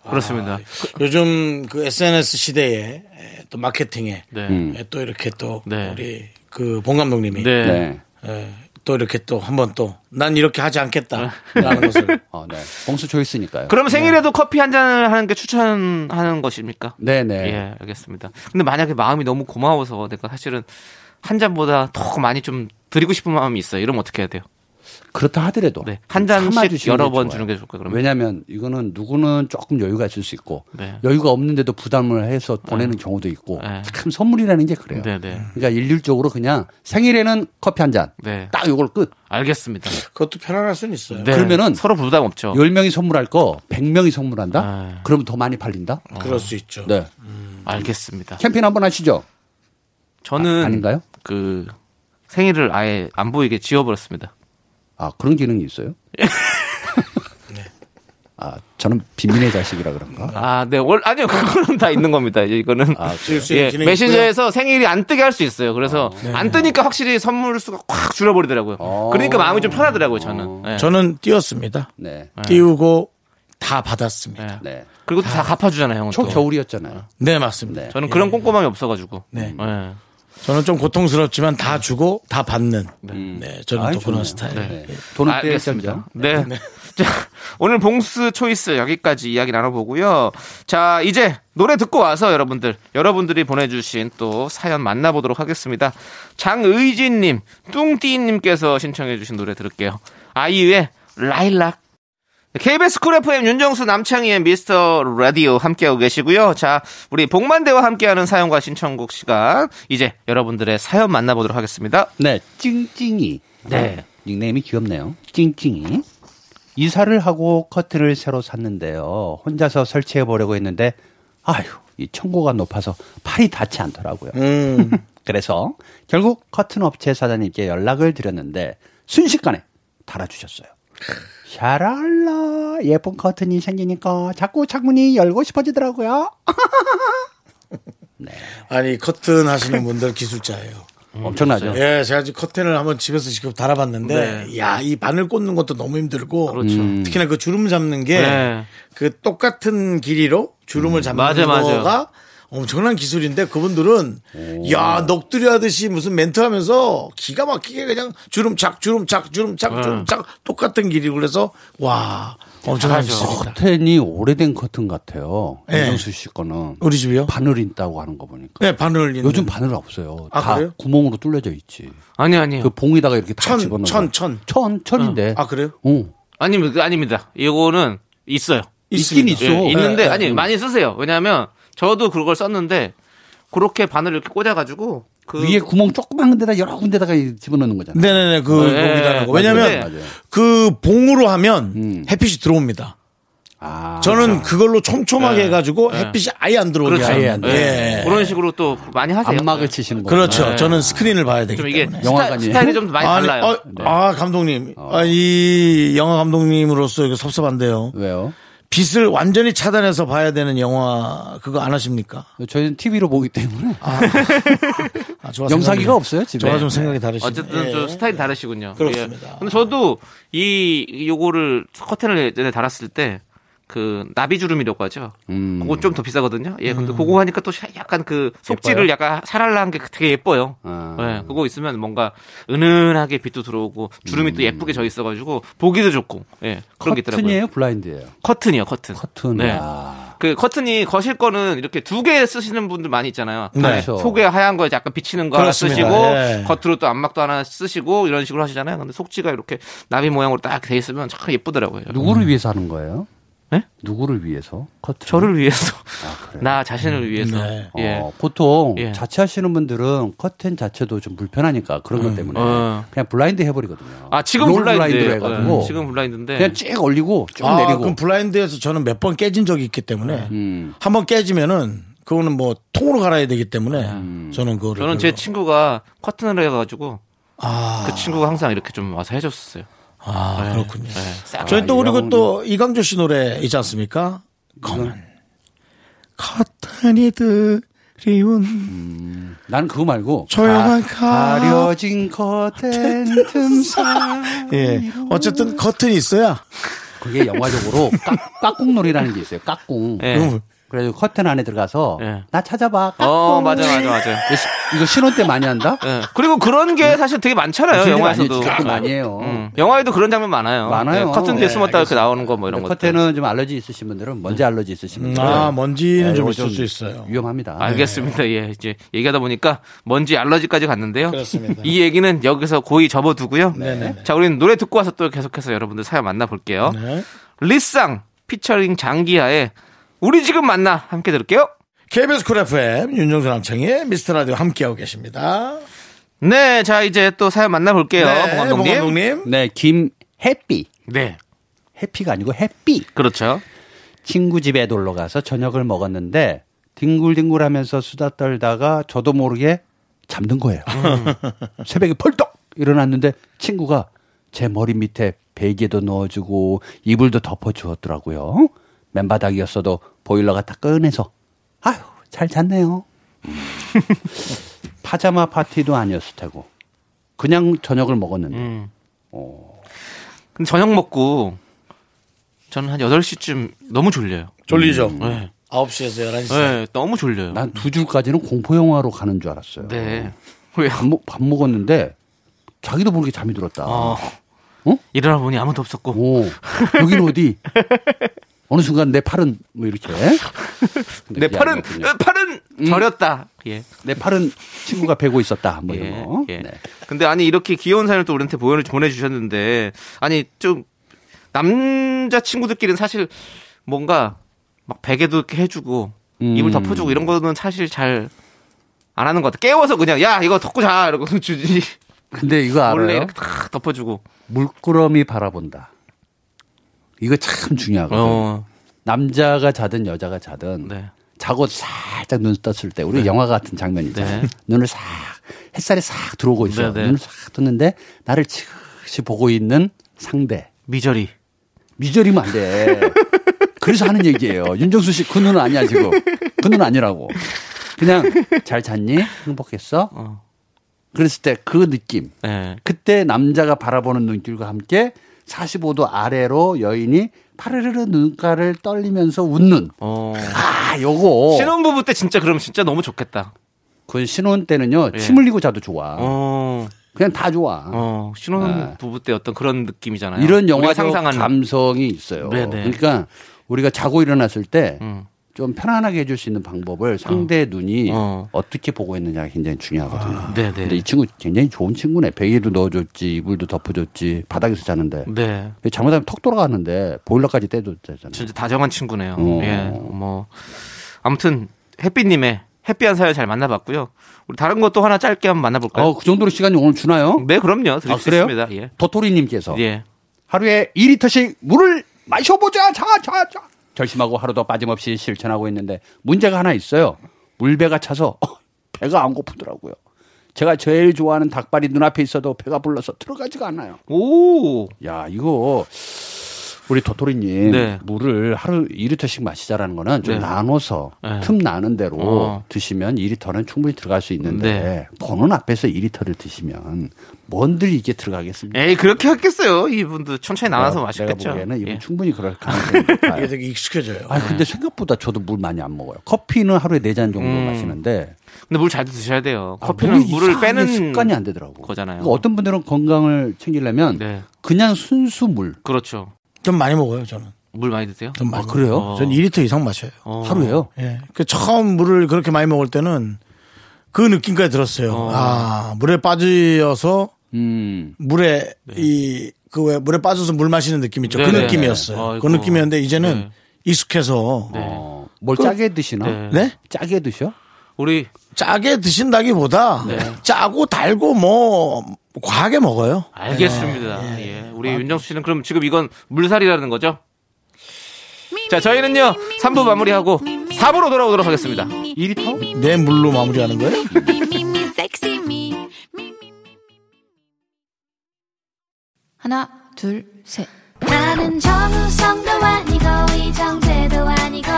그렇습니다. 요즘 그 SNS 시대에 에, 또 마케팅에 네. 음. 에, 또 이렇게 또 네. 우리 그 봉 감독님이 네. 네. 에, 또 이렇게 또 한번 또 난 이렇게 하지 않겠다라는 것을 어, 네. 봉수 초이스니까요. 그러면 생일에도 커피 한 잔을 하는 게 추천하는 것입니까? 네네. 예, 알겠습니다. 근데 만약에 마음이 너무 고마워서 내가 사실은 한 잔보다 더 많이 좀 드리고 싶은 마음이 있어요. 이러면 어떻게 해야 돼요? 그렇다 하더라도 네. 한 잔씩 여러 게 번. 주는 게 좋을까요, 그러면? 왜냐하면 이거는 누구는 조금 여유가 있을 수 있고 네. 여유가 없는데도 부담을 해서 보내는 경우도 있고 네. 참 선물이라는 게 그래요. 네, 네. 그러니까 일률적으로 그냥 생일에는 커피 한 잔. 네. 딱 요걸 끝. 알겠습니다. 그것도 편안할 수는 있어요. 네. 그러면은 서로 부담 없죠. 10명이 선물할 거 100명이 선물한다? 아. 그러면 더 많이 팔린다? 그럴 수 있죠. 네. 알겠습니다. 캠페인 한번 하시죠. 저는 아, 아닌가요? 그 생일을 아예 안 보이게 지워버렸습니다. 아, 그런 기능이 있어요? 아, 저는 빈민의 자식이라 그런가? 아, 네. 월, 아니요. 그거는 다 있는 겁니다. 이거는. 아, 지울 수 있는 예, 기능이 메신저에서 생일이 안 뜨게 할 수 있어요. 그래서 네. 안 뜨니까 확실히 선물 수가 확 줄어버리더라고요. 어. 그러니까 마음이 좀 편하더라고요, 저는. 예. 저는 띄웠습니다. 네. 띄우고 다 받았습니다. 예. 네. 그리고 다 갚아주잖아요, 형은. 또. 초겨울이었잖아요. 네, 맞습니다. 네. 저는 그런 꼼꼼함이 없어가지고. 네. 예. 저는 좀 고통스럽지만 다 주고 다 받는. 네, 저는 아이, 또 그런. 스타일. 네. 돈은 떼야 알겠습니다. 네. 자, 오늘 봉스 초이스 여기까지 이야기 나눠보고요. 자, 이제 노래 듣고 와서 여러분들, 여러분들이 보내주신 또 사연 만나보도록 하겠습니다. 장의진님, 뚱띠님께서 신청해주신 노래 들을게요. 아이유의 라일락. KBS 쿨 FM 윤정수 남창희의 미스터 라디오 함께하고 계시고요. 자, 우리 봉만대와 함께하는 사연과 신청곡 시간. 이제 여러분들의 사연 만나보도록 하겠습니다. 네, 찡찡이. 네. 닉네임이 귀엽네요. 찡찡이. 이사를 하고 커튼을 새로 샀는데요. 혼자서 설치해 보려고 했는데, 아휴, 이 층고가 높아서 팔이 닿지 않더라고요. 음, 그래서 결국 커튼 업체 사장님께 연락을 드렸는데 순식간에 달아주셨어요. 샤랄라 예쁜 커튼이 생기니까 자꾸 창문이 열고 싶어지더라고요. 아니 커튼 하시는 분들 기술자예요. 엄청나죠. 예, 제가 지금 커튼을 한번 집에서 직접 달아봤는데, 야, 이 바늘 꽂는 것도 너무 힘들고, 네. 그렇죠. 특히나 그 주름 잡는 게, 네. 그 똑같은 길이로 주름을 잡는 맞아, 맞아. 엄청난 기술인데, 그분들은, 야, 넋두리 하듯이 무슨 멘트 하면서 기가 막히게 그냥 주름착, 주름착, 주름착, 네. 주름착, 똑같은 길이고 그래서, 와, 엄청난. 기술이다. 커튼이 오래된 커튼 같아요. 네. 윤정수 씨 거는 우리 집이요? 바늘 있다고 하는 거 보니까. 네, 바늘 있는. 요즘 바늘 없어요. 아, 다 그래요? 구멍으로 뚫려져 있지. 아니, 아니요. 그 봉에다가 이렇게 다 천, 집어넣어. 천, 천. 천, 천인데. 아, 그래요? 어. 아닙니다. 아닙니다. 이거는 있어요. 있긴 있습니다. 있어. 예, 있는데 네, 아니 네. 많이 쓰세요. 왜냐하면 저도 그걸 썼는데 그렇게 바늘을 이렇게 꽂아가지고 그 위에 구멍 조그만 데다 여러 군데다가 집어넣는 거잖아. 네네네, 그, 네, 여기다는 거. 맞아요. 왜냐면, 맞아요. 그 봉으로 하면 음. 햇빛이 들어옵니다. 아, 저는 그걸로 촘촘하게 네. 해가지고 네. 햇빛이 아예 안 들어오게 그렇죠. 아예 안 네. 예. 그런 식으로 또 많이 하세요. 안막을 네. 치시는 거. 그렇죠. 네. 저는 스크린을 봐야 되기 좀 이게 때문에. 스타, 영화관이에요. 스타일이 좀 많이 아니, 달라요. 어, 아, 감독님. 아, 이 영화 감독님으로서 이거 섭섭한데요. 왜요? 빛을 완전히 차단해서 봐야 되는 영화 그거 안 하십니까? 저희는 TV로 보기 때문에 아, 좋아 영상기가 없어요 집에. 저와 좀 생각이 다르시네. 어쨌든 예. 좀 스타일이 다르시군요. 그렇습니다. 예. 근데 저도 이 요거를 커튼을 예전에 달았을 때 그 나비주름이라고 하죠. 음. 그거 좀 더 비싸거든요. 예, 근데 그거 하니까 또 샤- 약간 그 속지를 약간 살알라한 게 되게 예뻐요. 아. 예, 그거 있으면 뭔가 은은하게 빛도 들어오고 주름이 또 예쁘게 져 있어가지고 보기도 좋고, 예, 그런 게 있더라고요. 커튼이에요, 블라인드예요. 커튼이요, 커튼. 커튼. 네. 아. 그 커튼이 거실 거는 이렇게 두 개 쓰시는 분들 많이 있잖아요. 네. 그렇죠. 속에 하얀 거에 약간 비치는 거 하나 그렇습니다. 쓰시고 예. 겉으로 또 안막도 하나 쓰시고 이런 식으로 하시잖아요. 근데 속지가 이렇게 나비 모양으로 딱 돼 있으면 참 예쁘더라고요. 누구를 위해서 하는 거예요? 네? 누구를 위해서? 커튼. 저를 위해서, 그래요? 나 자신을 위해서. 네. 예. 어, 보통 예. 자취하시는 분들은 커튼 자체도 좀 불편하니까 그런 것 때문에 어. 그냥 블라인드 해버리거든요. 아 지금 롤 블라인드 해가지고 예, 지금 블라인드인데 그냥 쭉 올리고 쭉 아, 내리고. 그럼 블라인드에서 저는 몇 번 깨진 적이 있기 때문에 음. 한번 깨지면은 그거는 뭐 통으로 갈아야 되기 때문에 저는 그거를 저는 제 친구가 커튼을 해가지고 아, 그 친구가 항상 이렇게 좀 와서 해줬어요. 아 네. 그렇군요. 네, 싹 저희 또 아, 그리고 또 이강조 씨 노래 있지 않습니까? 검은 커튼이 드리운 나는 그거 말고 조용한 가, 가- 가려진 커튼 틈사 예 어쨌든 커튼이 있어야 그게 영화적으로 깍, 깍꿍놀이라는 게 있어요. 깍꿍. 예. 그래서 커튼 안에 들어가서 예. 나 찾아봐. 어 맞아 맞아 맞아. 이거 신혼 때 많이 한다? 예. 그리고 그런 게 사실 되게 많잖아요 영화에서도. 많이, 진짜 많이 해요. 음. 영화에도 그런 장면 많아요. 많아요. 예, 커튼 뒤에 네, 숨었다가 이렇게 나오는 거 뭐 이런 거. 커튼은 좀 알러지 있으신 분들은 먼지 알러지 있으신 분들은 아 먼지는 예, 좀 있을 수 있어요. 위험합니다. 알겠습니다. 예, 이제 얘기하다 보니까 먼지 알러지까지 갔는데요. 그렇습니다. 이 얘기는 여기서 고이 접어두고요. 네네. 자, 우리는 노래 듣고 와서 또 계속해서 여러분들 사연 만나볼게요. 네. 리쌍 피처링 장기하의 우리 지금 만나 함께 들을게요. KBS 쿨 FM 윤정수 남창희의 미스터 라디오 함께하고 계십니다. 네, 자 이제 또 사연 만나볼게요. 네, 봉감독님. 봉감독님. 네, 김해삐. 네, 해피가 아니고 해삐. 그렇죠. 친구 집에 놀러 가서 저녁을 먹었는데 뒹굴뒹굴하면서 수다 떨다가 저도 모르게 잠든 거예요. 새벽에 펄떡 일어났는데 친구가 제 머리 밑에 베개도 넣어주고 이불도 덮어주었더라고요. 맨바닥이었어도 보일러가 따끈해서 아유 잘 잤네요. 음. 파자마 파티도 아니었을 테고 그냥 저녁을 먹었는데 음. 근데 저녁 먹고 저는 한 8시쯤 너무 졸려요. 졸리죠? 네. 9시에서 11시. 네, 너무 졸려요. 난 두 줄까지는 공포 영화로 가는 줄 알았어요. 네. 왜요? 밥, 먹, 밥 먹었는데 자기도 모르게 잠이 들었다. 어. 어? 일어나 보니 아무도 없었고. 오, 여기는 어디? 어느 순간 내 팔은 뭐 이렇게. 내 팔은 아니었군요. 어, 팔은 저렸다. 예. 내 팔은 친구가 베고 있었다. 뭐 예, 이런 거. 예. 네. 근데 아니 이렇게 귀여운 사연을 또 우리한테 보여 보내주셨는데 아니 좀 남자 친구들끼리는 사실 뭔가 막 베개도 이렇게 해주고 음. 이불 덮어주고 이런 거는 사실 잘 안 하는 것 같아. 깨워서 그냥 야 이거 덮고 자 이러고 주지. 근데 이거 원래 알아요? 이렇게 다 덮어주고. 물끄러미 바라본다. 이거 참 중요하거든. 어, 남자가 자든 여자가 자든 네. 자고 살짝 눈 떴을 때 우리 영화 같은 장면 있잖아요. 네. 눈을 싹 햇살이 싹 들어오고 있어. 네, 네. 눈을 싹 떴는데 나를 지그시 보고 있는 상대. 미저리. 미절이면 안 돼. 그래서 하는 얘기예요. 윤정수 씨 그 눈은 아니야 지금. 그 눈은 아니라고. 그냥 잘 잤니? 행복했어? 어. 그랬을 때 그 느낌. 네. 그때 남자가 바라보는 눈길과 함께 45도 아래로 여인이 파르르르 눈가를 떨리면서 웃는. 어. 아, 요거. 신혼부부 때 진짜 그러면 진짜 너무 좋겠다. 그 신혼 때는요. 예. 침 흘리고 자도 좋아. 어. 그냥 다 좋아. 어. 신혼부부 때 어떤 그런 느낌이잖아요. 네. 이런 영화적 상상하는. 감성이 있어요. 네네. 그러니까 우리가 자고 일어났을 때 음. 좀 편안하게 해줄 수 있는 방법을 상대의 눈이 어. 어. 떻게 보고 있느냐가 굉장히 중요하거든요. 네네. 근데 이 친구 굉장히 좋은 친구네. 베개도 넣어줬지, 이불도 덮어줬지, 바닥에서 자는데. 네. 잘못하면 턱 돌아가는데 보일러까지 떼줬잖아요. 진짜 다정한 친구네요. 어. 예. 뭐 아무튼 햇빛님의 해피한 사연 잘 만나봤고요. 우리 다른 것도 하나 짧게 한번 만나볼까요? 어, 그 정도로 시간이 오늘 주나요? 네, 그럼요. 드릴 아, 수 그래요? 있습니다. 예. 도토리님께서 예. 하루에 2리터씩 물을 마셔보자. 자, 자, 자. 결심하고 하루도 빠짐없이 실천하고 있는데 문제가 하나 있어요. 물배가 차서 어, 배가 안 고프더라고요. 제가 제일 좋아하는 닭발이 눈앞에 있어도 배가 불러서 들어가지가 않아요. 오. 야, 이거 우리 도토리님 네. 물을 하루 2리터씩 마시자라는 거는 좀 네. 나눠서 네. 틈 나는 대로 어. 드시면 2리터는 충분히 들어갈 수 있는데 네. 보는 앞에서 2리터를 드시면 뭔들 이게 들어가겠습니까? 에이 그렇게 하겠어요. 이분도 천천히 나눠서 내가 마시겠죠. 보기에는 이분 예. 충분히 그럴 가능성이 이게 높아요. 되게 익숙해져요. 아 근데 생각보다 저도 물 많이 안 먹어요. 커피는 하루에 4잔 정도 음. 마시는데 근데 물 잘 드셔야 돼요. 아, 커피는 물이 물을 빼는 습관이 안 되더라고. 거잖아요. 그러니까 어떤 분들은 건강을 챙기려면 네. 그냥 순수 물 그렇죠. 좀 많이 먹어요, 저는. 물 많이 드세요? 좀 많이 아, 그래요? 먹어요. 전 2리터 이상 마셔요. 어. 하루에요. 예. 그 처음 물을 그렇게 많이 먹을 때는 그 느낌까지 들었어요. 어. 아, 물에 빠져서 음. 물에 이그 왜 물에 빠져서 물 마시는 느낌 있죠. 그 네네. 느낌이었어요. 아이고. 그 느낌이었는데 이제는 네. 익숙해서 어, 뭘 짜게 드시나? 네. 네? 짜게 드셔? 우리 짜게 드신다기보다 네. 짜고 달고 뭐 과하게 먹어요. 알겠습니다. 예. 우리 윤정수 씨는 그럼 지금 이건 물살이라는 거죠? 자, 저희는요. 3부 마무리하고 4부로 돌아오도록 하겠습니다. 2리터? 내 물로 마무리하는 거예요? 하나, 둘, 셋. 나는 정우성도 아니고 이정재도 아니고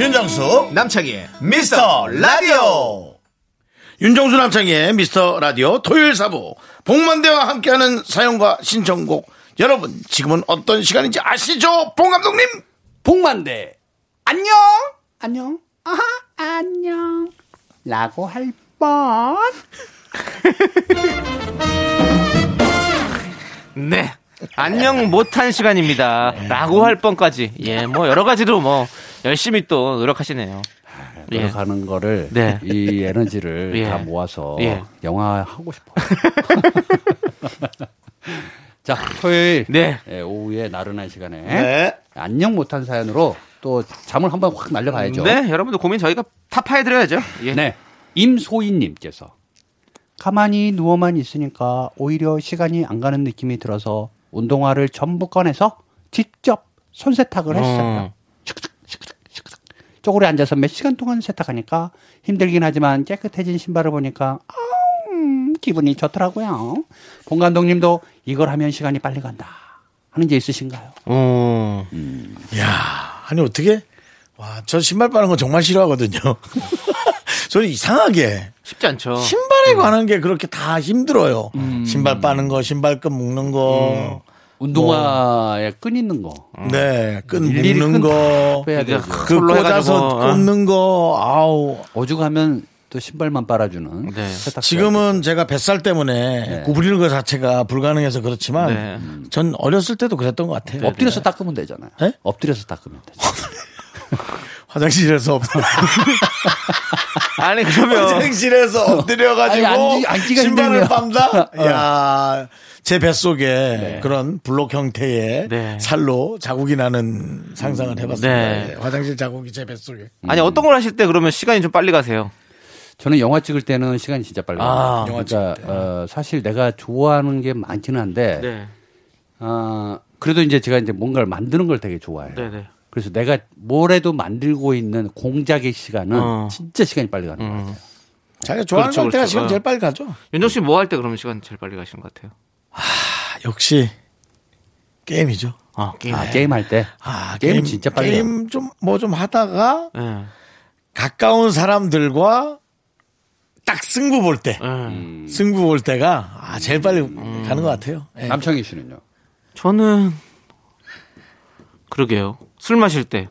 윤정수 남창희의 미스터 라디오 윤정수 남창의 미스터 라디오 토요일 사부 복만대와 함께하는 사연과 신청곡 여러분 지금은 어떤 시간인지 아시죠? 봉 감독님 복만대. 안녕. 안녕. 아하, 안녕. 라고 할 뻔. 네. 안녕 못한 시간입니다. 라고 할 뻔까지. 예, 뭐 여러 가지로 뭐 열심히 또 노력하시네요. 예. 들어가는 거를 네. 이 에너지를 예. 다 모아서 예. 영화 하고 싶어요. 자, 토요일 네. 예, 오후에 나른한 시간에 네. 안녕 못한 사연으로 또 잠을 한번 확 날려봐야죠. 네, 여러분들 고민 저희가 타파해 드려야죠. 예. 네. 임소희님께서 가만히 누워만 있으니까 오히려 시간이 안 가는 느낌이 들어서 운동화를 전부 꺼내서 직접 손세탁을 했어요. 어. 쪼그려 앉아서 몇 시간 동안 세탁하니까 힘들긴 하지만 깨끗해진 신발을 보니까 아우, 기분이 좋더라고요. 봉 감독님도 이걸 하면 시간이 빨리 간다 하는 게 있으신가요? 어. 야 아니 어떻게 와 저 신발 빠는 거 정말 싫어하거든요. 저는 이상하게 쉽지 않죠. 신발에 관한 게 그렇게 다 힘들어요. 신발 빠는 거, 신발끈 묶는 거, 운동화에 끈 있는 거. 네, 끈 일일이 묶는 끈 거, 빼야 그게 되죠. 그 솔로 꽂아서 해가지고, 어. 꽂는 거, 아우. 오죽하면 또 신발만 빨아주는 네. 세탁소. 지금은 제가 뱃살 때문에 구부리는 것 자체가 불가능해서 그렇지만 네. 전 어렸을 때도 그랬던 것 같아요. 엎드려서 닦으면 되잖아요. 네? 엎드려서 닦으면 되죠. 화장실에서 아니 그러면 화장실에서 엎드려가지고 아니, 앉기- 앉기가 신발을. 빤다. 야. 제 뱃속에 그런 블록 형태의 네. 살로 자국이 나는 상상을 해봤습니다. 네. 예, 화장실 자국이 제 뱃속에. 아니 어떤 걸 하실 때 그러면 시간이 좀 빨리 가세요. 저는 영화 찍을 때는 시간이 진짜 빨리 아, 가요. 영화 그러니까 어, 사실 내가 좋아하는 게 많기는 한데 네. 어, 그래도 이제 제가 이제 뭔가를 만드는 걸 되게 좋아해요. 네, 네. 그래서 내가 뭐래도 만들고 있는 공작의 시간은 어. 진짜 시간이 빨리 가는 것 음. 같아요. 자기가 좋아하는 그렇죠, 걸 때가 그렇죠. 시간 어. 제일 빨리 가죠. 윤정수 씨 뭐 할 때 그러면 시간 제일 빨리 가시는 것 같아요? 아, 역시 게임이죠. 아, 게임. 아, 게임 할 때. 아, 게임 진짜 빨리 게임 좀 뭐 좀 하다가 네. 가까운 사람들과 딱 승부 볼 때, 네. 승부 볼 때가 아, 제일 빨리 가는 것 같아요. 예. 남창희 씨는요? 저는 그러게요. 술 마실 때.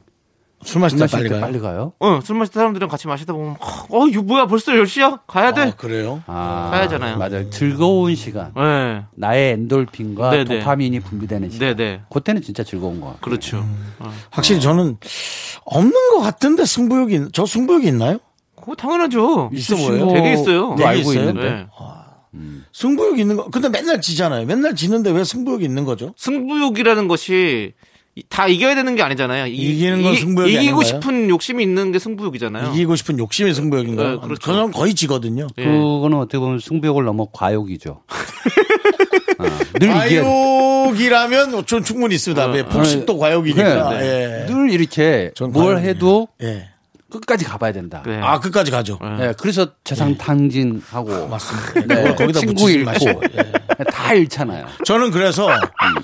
술 마실 술때 빨리 때 가요. 빨리 가요? 어, 술 마실 때 사람들이랑 같이 마시다 보면 어, 이거 뭐야 벌써 10시야? 가야 돼. 아, 그래요? 아, 가야잖아요. 맞아요. 즐거운 시간. 네. 나의 엔돌핀과 네네. 도파민이 분비되는 시간. 네, 네. 그때는 진짜 즐거운 것 같아요. 그렇죠. 음. 어. 확실히 저는 없는 것 같은데 승부욕이 있- 저 승부욕이 있나요? 그거 당연하죠. 있어 보여요? 거 되게 있어요. 네, 알고 있어요? 있는데. 네. 승부욕이 있는 거. 근데 맨날 지잖아요. 맨날 지는데 왜 승부욕이 있는 거죠? 승부욕이라는 것이 이- 다 이겨야 되는 게 아니잖아요. 이- 이기는 건 이- 승부욕이 이기고 아닌가요? 싶은 욕심이 있는 게 승부욕이잖아요. 이기고 싶은 욕심이 승부욕인가요? 네, 그렇죠. 저는 거의 지거든요. 예. 그거는 어떻게 보면 승부욕을 넘어 과욕이죠. 어, 늘 이게 과욕이라면 좀 충분히 있습니다. 왜 폭식도 과욕이니까. 그래, 예. 늘 이렇게 전뭘 과욕이에요. 해도 예. 끝까지 가봐야 된다. 네. 아 끝까지 가죠. 예, 그래서 재산 탕진하고 맞습니다. 네, 거기다 친구 잃고. 예. 다 잃잖아요. 저는 그래서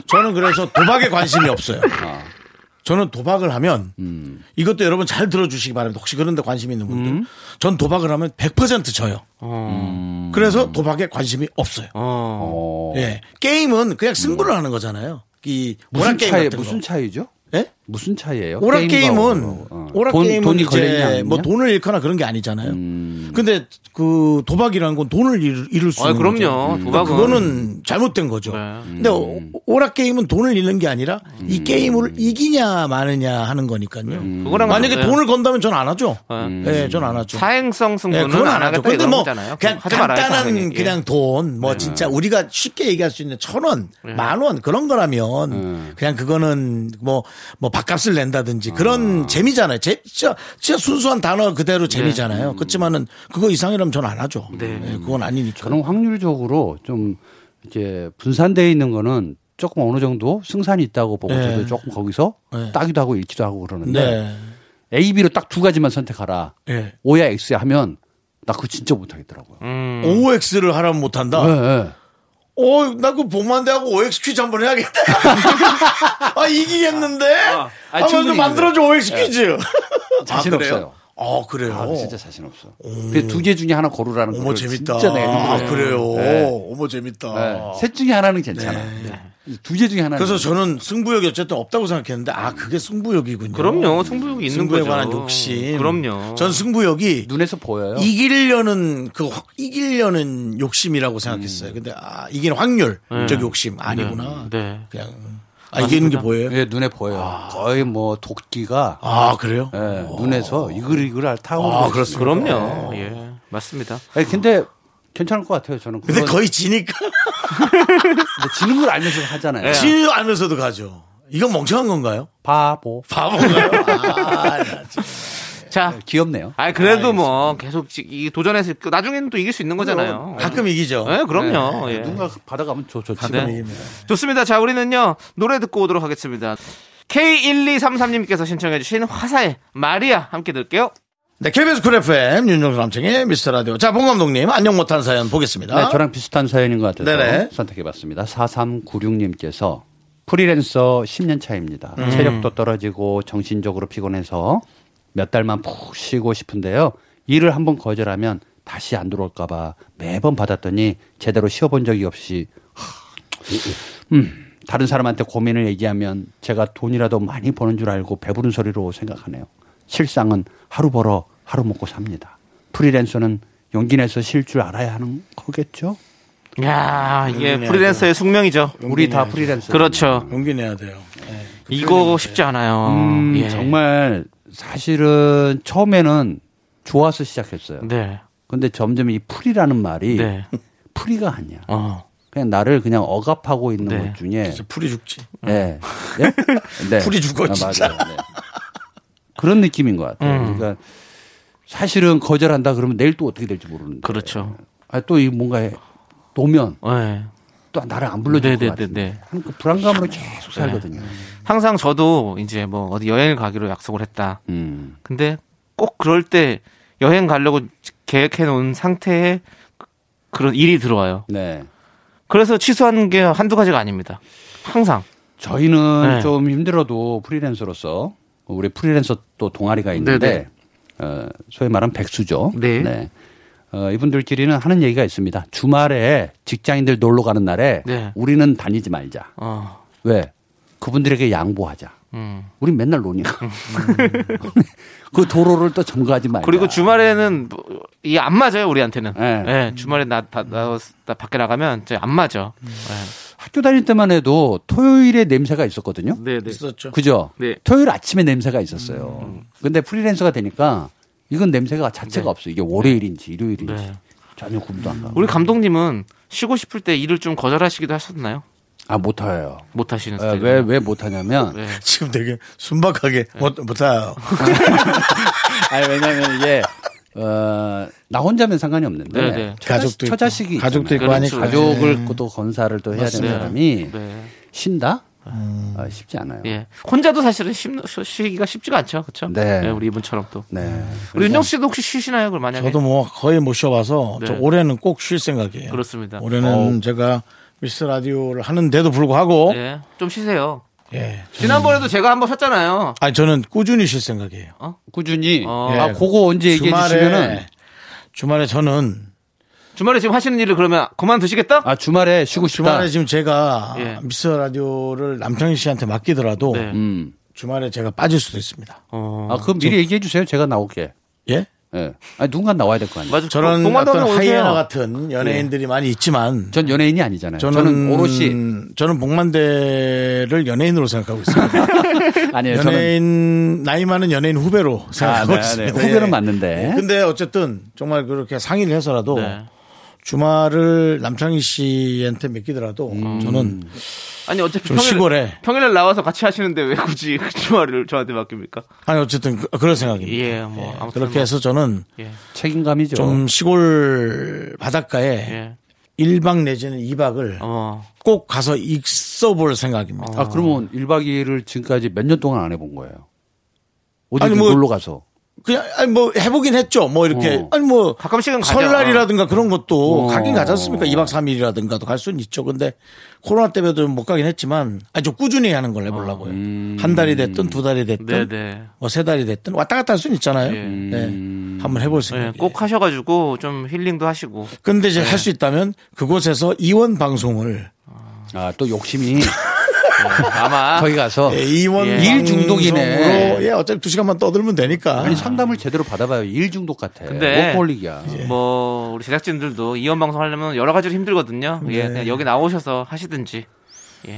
저는 그래서 도박에 관심이 없어요. 저는 도박을 하면 음. 이것도 여러분 잘 들어주시기 바랍니다. 혹시 그런데 관심 있는 분들, 전 도박을 하면 100% 져요. 어. 그래서 도박에 관심이 없어요. 어. 어. 예, 게임은 그냥 승부를 하는 거잖아요. 이 무슨 게임 차이 같은 무슨 거. 차이죠? 예? 무슨 차이예요? 오락 게임은 어, 어. 오락 돈, 게임은 돈이 이제 뭐 돈을 잃거나 그런 게 아니잖아요. 근데 그 도박이라는 건 돈을 잃- 잃을 수 아, 있는 그럼요. 거죠. 그러니까 도박은. 그거는 잘못된 거죠. 네. 근데 오- 오락 게임은 돈을 잃는 게 아니라 이 게임을 이기냐 마느냐 하는 거니까요. 그거랑 만약에 네. 돈을 건다면 전 안 하죠. 네. 예, 전안 하죠. 사행성 예, 승부는 그건 안 안 하죠. 근데 뭐 거잖아요. 그냥. 간단한. 예. 그냥 돈, 뭐 진짜 우리가 쉽게 얘기할 수 있는 천 원, 만 원 그런 거라면 그냥 그거는 뭐뭐 밥값을 낸다든지 그런 재미잖아요. 제, 진짜, 진짜 순수한 단어 그대로 재미잖아요. 그렇지만은 그거 이상이라면 전안 하죠. 네. 예, 그건 아니니까. 저는 확률적으로 좀 이제 분산되어 있는 거는 조금 어느 정도 승산이 있다고 보고 네. 저도 조금 거기서 네. 따기도 하고 잃기도 하고 그러는데 네. A, B로 딱 두 가지만 선택하라. 예. O야 X야 하면 나 그거 진짜 못하겠더라고요. 음. OX를 하라면 못한다. 네, 네. 어, 나그 복만대 하고 OX 퀴즈 한번 해야겠다. 아, 이기겠는데? 아, 한번 좀 충분히 만들어줘, OX 퀴즈. 자신 아? 없어요. 어, 그래요? 아, 진짜 자신 없어. 그두개 중에 하나 고르라는 어머, 걸 재밌다. 진짜 내가 아, 그래요? 네. 어머, 재밌다. 네. 셋 중에 하나는 괜찮아. 두개 중에 하나는 그래서 저는 승부욕이 어쨌든 없다고 생각했는데, 아, 그게 승부욕이군요. 그럼요. 승부욕이 있는 승부에 거죠. 관한 욕심. 그럼요. 전 승부욕이 눈에서 보여요. 이기려는 그 확- 이기려는 욕심이라고 생각했어요. 근데 아 이기는 확률적 욕심 아니구나. 네. 그냥 아 이기는 게. 보여요. 예, 눈에 보여. 거의 뭐 도끼가 아 그래요? 예, 눈에서 이글이글 타오르고 아. 그렇습니다. 그럼요. 예. 맞습니다. 아니, 근데 괜찮을 것 같아요. 저는 근데 그건 거의 지니까 근데 지는 걸 알면서 하잖아요. 지 알면서도 가죠. 이건 멍청한 건가요? 바보. 바보인가요? 아. 자. 귀엽네요. 아 그래도 뭐 계속 지- 이 도전해서 그 나중에는 또 이길 수 있는 거잖아요. 가끔 이기죠. 네, 그럼요. 예. 누군가 받아가면 좋, 좋지. 네. 좋습니다. 자, 우리는요, 노래 듣고 오도록 하겠습니다. K1233님께서 신청해주신 화사의 마리아 함께 들을게요. 네, KBS 쿨 FM 윤정수 남창희의 미스터 라디오. 자, 봉 감독님 안녕 못한 사연 보겠습니다. 네, 저랑 비슷한 사연인 것 같아서 네네. 선택해봤습니다. 4396님께서 프리랜서 10년 차입니다. 음. 체력도 떨어지고 정신적으로 피곤해서 몇 달만 푹 쉬고 싶은데요. 일을 한번 거절하면 다시 안 들어올까봐 매번 받았더니 제대로 쉬어본 적이 없이 하, 음, 다른 사람한테 고민을 얘기하면 제가 돈이라도 많이 버는 줄 알고 배부른 소리로 생각하네요. 실상은 하루 벌어 하루 먹고 삽니다. 프리랜서는 용기 내서 쉴 줄 알아야 하는 거겠죠? 야 이게 프리랜서의 숙명이죠. 우리 다 프리랜서. 그렇죠. 용기 내야 돼요. 네. 이거 쉽지 않아요. 음, 예. 정말 사실은 처음에는 좋아서 시작했어요. 네. 근데 점점 이 풀이라는 말이 네. 풀이가 아니야. 어. 그냥 나를 그냥 억압하고 있는 네. 것 중에 진짜 풀이 죽지. 예. 예? 네. 풀이 죽어, 진짜. 맞아요. 네. 그런 느낌인 것 같아요. 음. 그러니까 사실은 거절한다 그러면 내일 또 어떻게 될지 모르는데. 그렇죠. 아, 또 이 뭔가 놓으면 네. 또 나를 안 불러줄 네, 것 네, 같은데. 네, 네. 그 불안감으로 계속 살거든요. 항상 저도 이제 뭐 어디 여행을 가기로 약속을 했다. 음. 근데 꼭 그럴 때 여행 가려고 계획해 놓은 상태에 그런 일이 들어와요. 네. 그래서 취소한 게 한두 가지가 아닙니다. 항상. 저희는 네. 좀 힘들어도 프리랜서로서 우리 프리랜서 또 동아리가 있는데 네네. 어, 소위 말하는 백수죠. 네. 어, 이분들끼리는 하는 얘기가 있습니다. 주말에 직장인들 놀러 가는 날에 네. 우리는 다니지 말자. 어. 왜? 그분들에게 양보하자. 음. 우린 맨날 노니까. 그 도로를 또 점거하지 말자. 그리고 주말에는 뭐, 이게 안 맞아요 우리한테는. 네. 예, 주말에 나, 나, 나, 나 밖에 나가면 안 맞아. 학교 다닐 때만 해도 토요일에 냄새가 있었거든요. 네, 네. 있었죠. 그죠? 네. 토요일 아침에 냄새가 있었어요. 근데 프리랜서가 되니까 이건 냄새가 자체가 없어. 이게 월요일인지 일요일인지 네. 전혀 구분도 안 가고. 우리 감독님은 쉬고 싶을 때 일을 좀 거절하시기도 하셨나요? 아 못해요. 못 하시는 어, 스타일. 왜 왜 못하냐면 네. 지금 되게 순박하게 못, 못해요. 아니 왜냐면 이게 어, 나 혼자면 상관이 없는데 네, 네. 처자, 가족도 있고. 처자식이 가족도. 있고 그렇죠. 하니까. 가족을 또 건사를 또 해야 되는 네. 사람이 네. 쉰다? 아, 쉽지 않아요. 예. 혼자도 사실은 쉬, 쉬기가 쉽지가 않죠. 그렇죠? 네. 우리 이분처럼 또. 네. 우리 윤정 씨도 혹시 쉬시나요? 그럼 만약에 저도 뭐 거의 못 쉬어 봐서 저 네. 올해는 꼭 쉴 생각이에요. 그렇습니다. 올해는 제가 미스 라디오를 하는데도 불구하고 예. 좀 쉬세요. 예. 지난번에도 제가 한번 쉬었잖아요. 아니 저는 꾸준히 쉴 생각이에요. 꾸준히 어. 아 그거 언제 얘기해 주시면은 주말에 저는 주말에 지금 하시는 일을 그러면 그만두시겠다? 아 주말에 쉬고 싶다. 주말에 지금 제가 예. 미스 라디오를 남창희 씨한테 맡기더라도 네. 음. 주말에 제가 빠질 수도 있습니다. 어. 아 그럼 미리 얘기해 주세요. 제가 나올게. 예? 예. 아니 누군가 나와야 될 거 아니에요. 맞아. 저런 동반자분 어떤 오세요. 하이에나 같은 연예인들이 많이 있지만 전 연예인이 아니잖아요. 저는, 저는, 오롯이 저는 복만대를 연예인으로 생각하고 있습니다. 아니에요. 저는 연예인 나이 많은 연예인 후배로 아, 생각하고 네, 네. 있습니다. 후배는 예. 맞는데. 근데 어쨌든 정말 그렇게 상의를 해서라도 네. 주말을 남창희 씨한테 맡기더라도 음. 저는 아니 어차피 좀 평일, 시골에 평일날 나와서 같이 하시는데 왜 굳이 그 주말을 저한테 맡깁니까? 아니 어쨌든 그, 런 생각입니다. 예, 뭐 아무튼 그렇게 뭐, 해서 저는 예, 책임감이죠. 좀 시골 바닷가에 예. 1박 내지는 2박을 어. 꼭 가서 있어 볼 생각입니다. 아 그러면 1박 2일을 지금까지 몇 년 동안 안 해본 거예요. 어디 아니, 뭐- 놀러 가서. 그냥 아니 뭐 해보긴 했죠. 뭐 이렇게 어. 아니 뭐 가끔씩은 가죠. 설날이라든가 그런 것도 어. 가긴 가지 않습니까? 2박 3일이라든가도 갈 수는 있죠. 근데 코로나 때문에도 못 가긴 했지만 좀 꾸준히 하는 걸 해보려고요. 한 달이 됐든 두 달이 됐든 네, 네. 뭐세 달이 됐든 왔다 갔다 할 수는 있잖아요. 예. 네. 한번 해볼 네, 생각. 꼭 하셔가지고 좀 힐링도 하시고. 근데 이제 할수 있다면 그곳에서 이원 방송을 아또 욕심이 아마 거기 가서 예, 이원 예. 일 중독이네. 예, 어차피 두 시간만 떠들면 되니까. 아니 상담을 제대로 받아봐요. 일 중독 같아. 근데 워커홀릭이야. 뭐 우리 제작진들도 이원 방송 하려면 여러 가지로 힘들거든요. 네. 예, 그냥 여기 나오셔서 하시든지.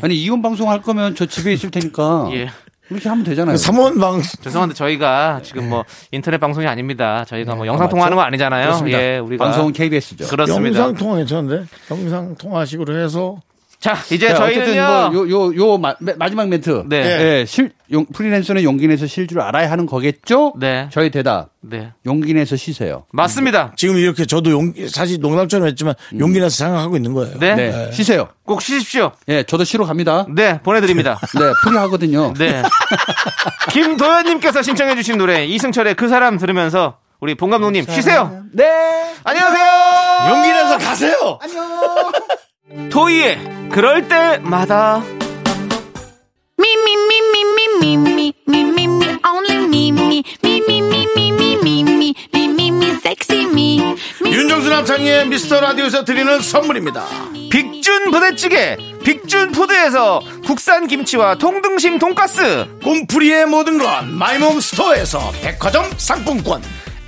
아니 이혼 방송 할 거면 저 집에 있을 테니까 예. 이렇게 하면 되잖아요. 그 삼원 방 죄송한데 저희가 지금 뭐 인터넷 방송이 아닙니다. 저희가 뭐 영상 통화하는 거 아니잖아요. 그렇습니다. 예, 우리가 방송은 KBS죠. 그렇습니다. 영상 통화 괜찮은데 영상 통화식으로 해서 자, 이제 자, 어쨌든 저희는요. 뭐 요 요 요 마 지막 멘트. 네. 예, 실 용, 프리랜서는 용기 내서 쉴 줄 알아야 하는 거겠죠? 네. 저희 대답. 네. 용기 내서 쉬세요. 맞습니다. 지금 이렇게 저도 용 사실 농담처럼 했지만 용기 내서 생각하고 있는 거예요. 네. 네. 쉬세요. 꼭 쉬십시오. 예, 저도 쉬러 갑니다. 네, 보내드립니다. 네, 프리하거든요. 네. 김도현님께서 신청해주신 노래 이승철의 그 사람 들으면서 우리 본 감독님 쉬세요. 네. 안녕하세요. 용기 내서 가세요. 토이의 그럴 때마다 윤정수 남창희의 미스터 라디오에서 드리는 선물입니다. 빅준 부대찌개 빅준 푸드에서 국산 김치와 통등심 돈가스 꿈풀이의 모든 건 마이몸 스토어에서 백화점 상품권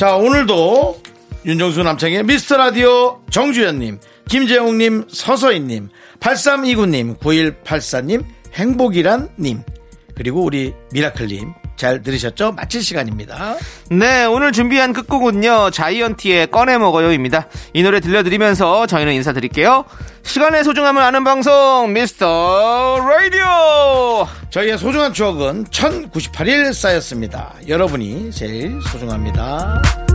자, 오늘도 윤정수 남창의 미스터 라디오 정주현님, 김재홍님, 서서인님, 8329님, 9184님, 행복이란님, 그리고 우리 미라클님. 잘 들으셨죠? 마칠 시간입니다. 네 오늘 준비한 끝곡은요 자이언티의 꺼내 먹어요입니다 이 노래 들려드리면서 저희는 인사드릴게요 시간의 소중함을 아는 방송 미스터 라디오 저희의 소중한 추억은 1098일 쌓였습니다. 여러분이 제일 소중합니다.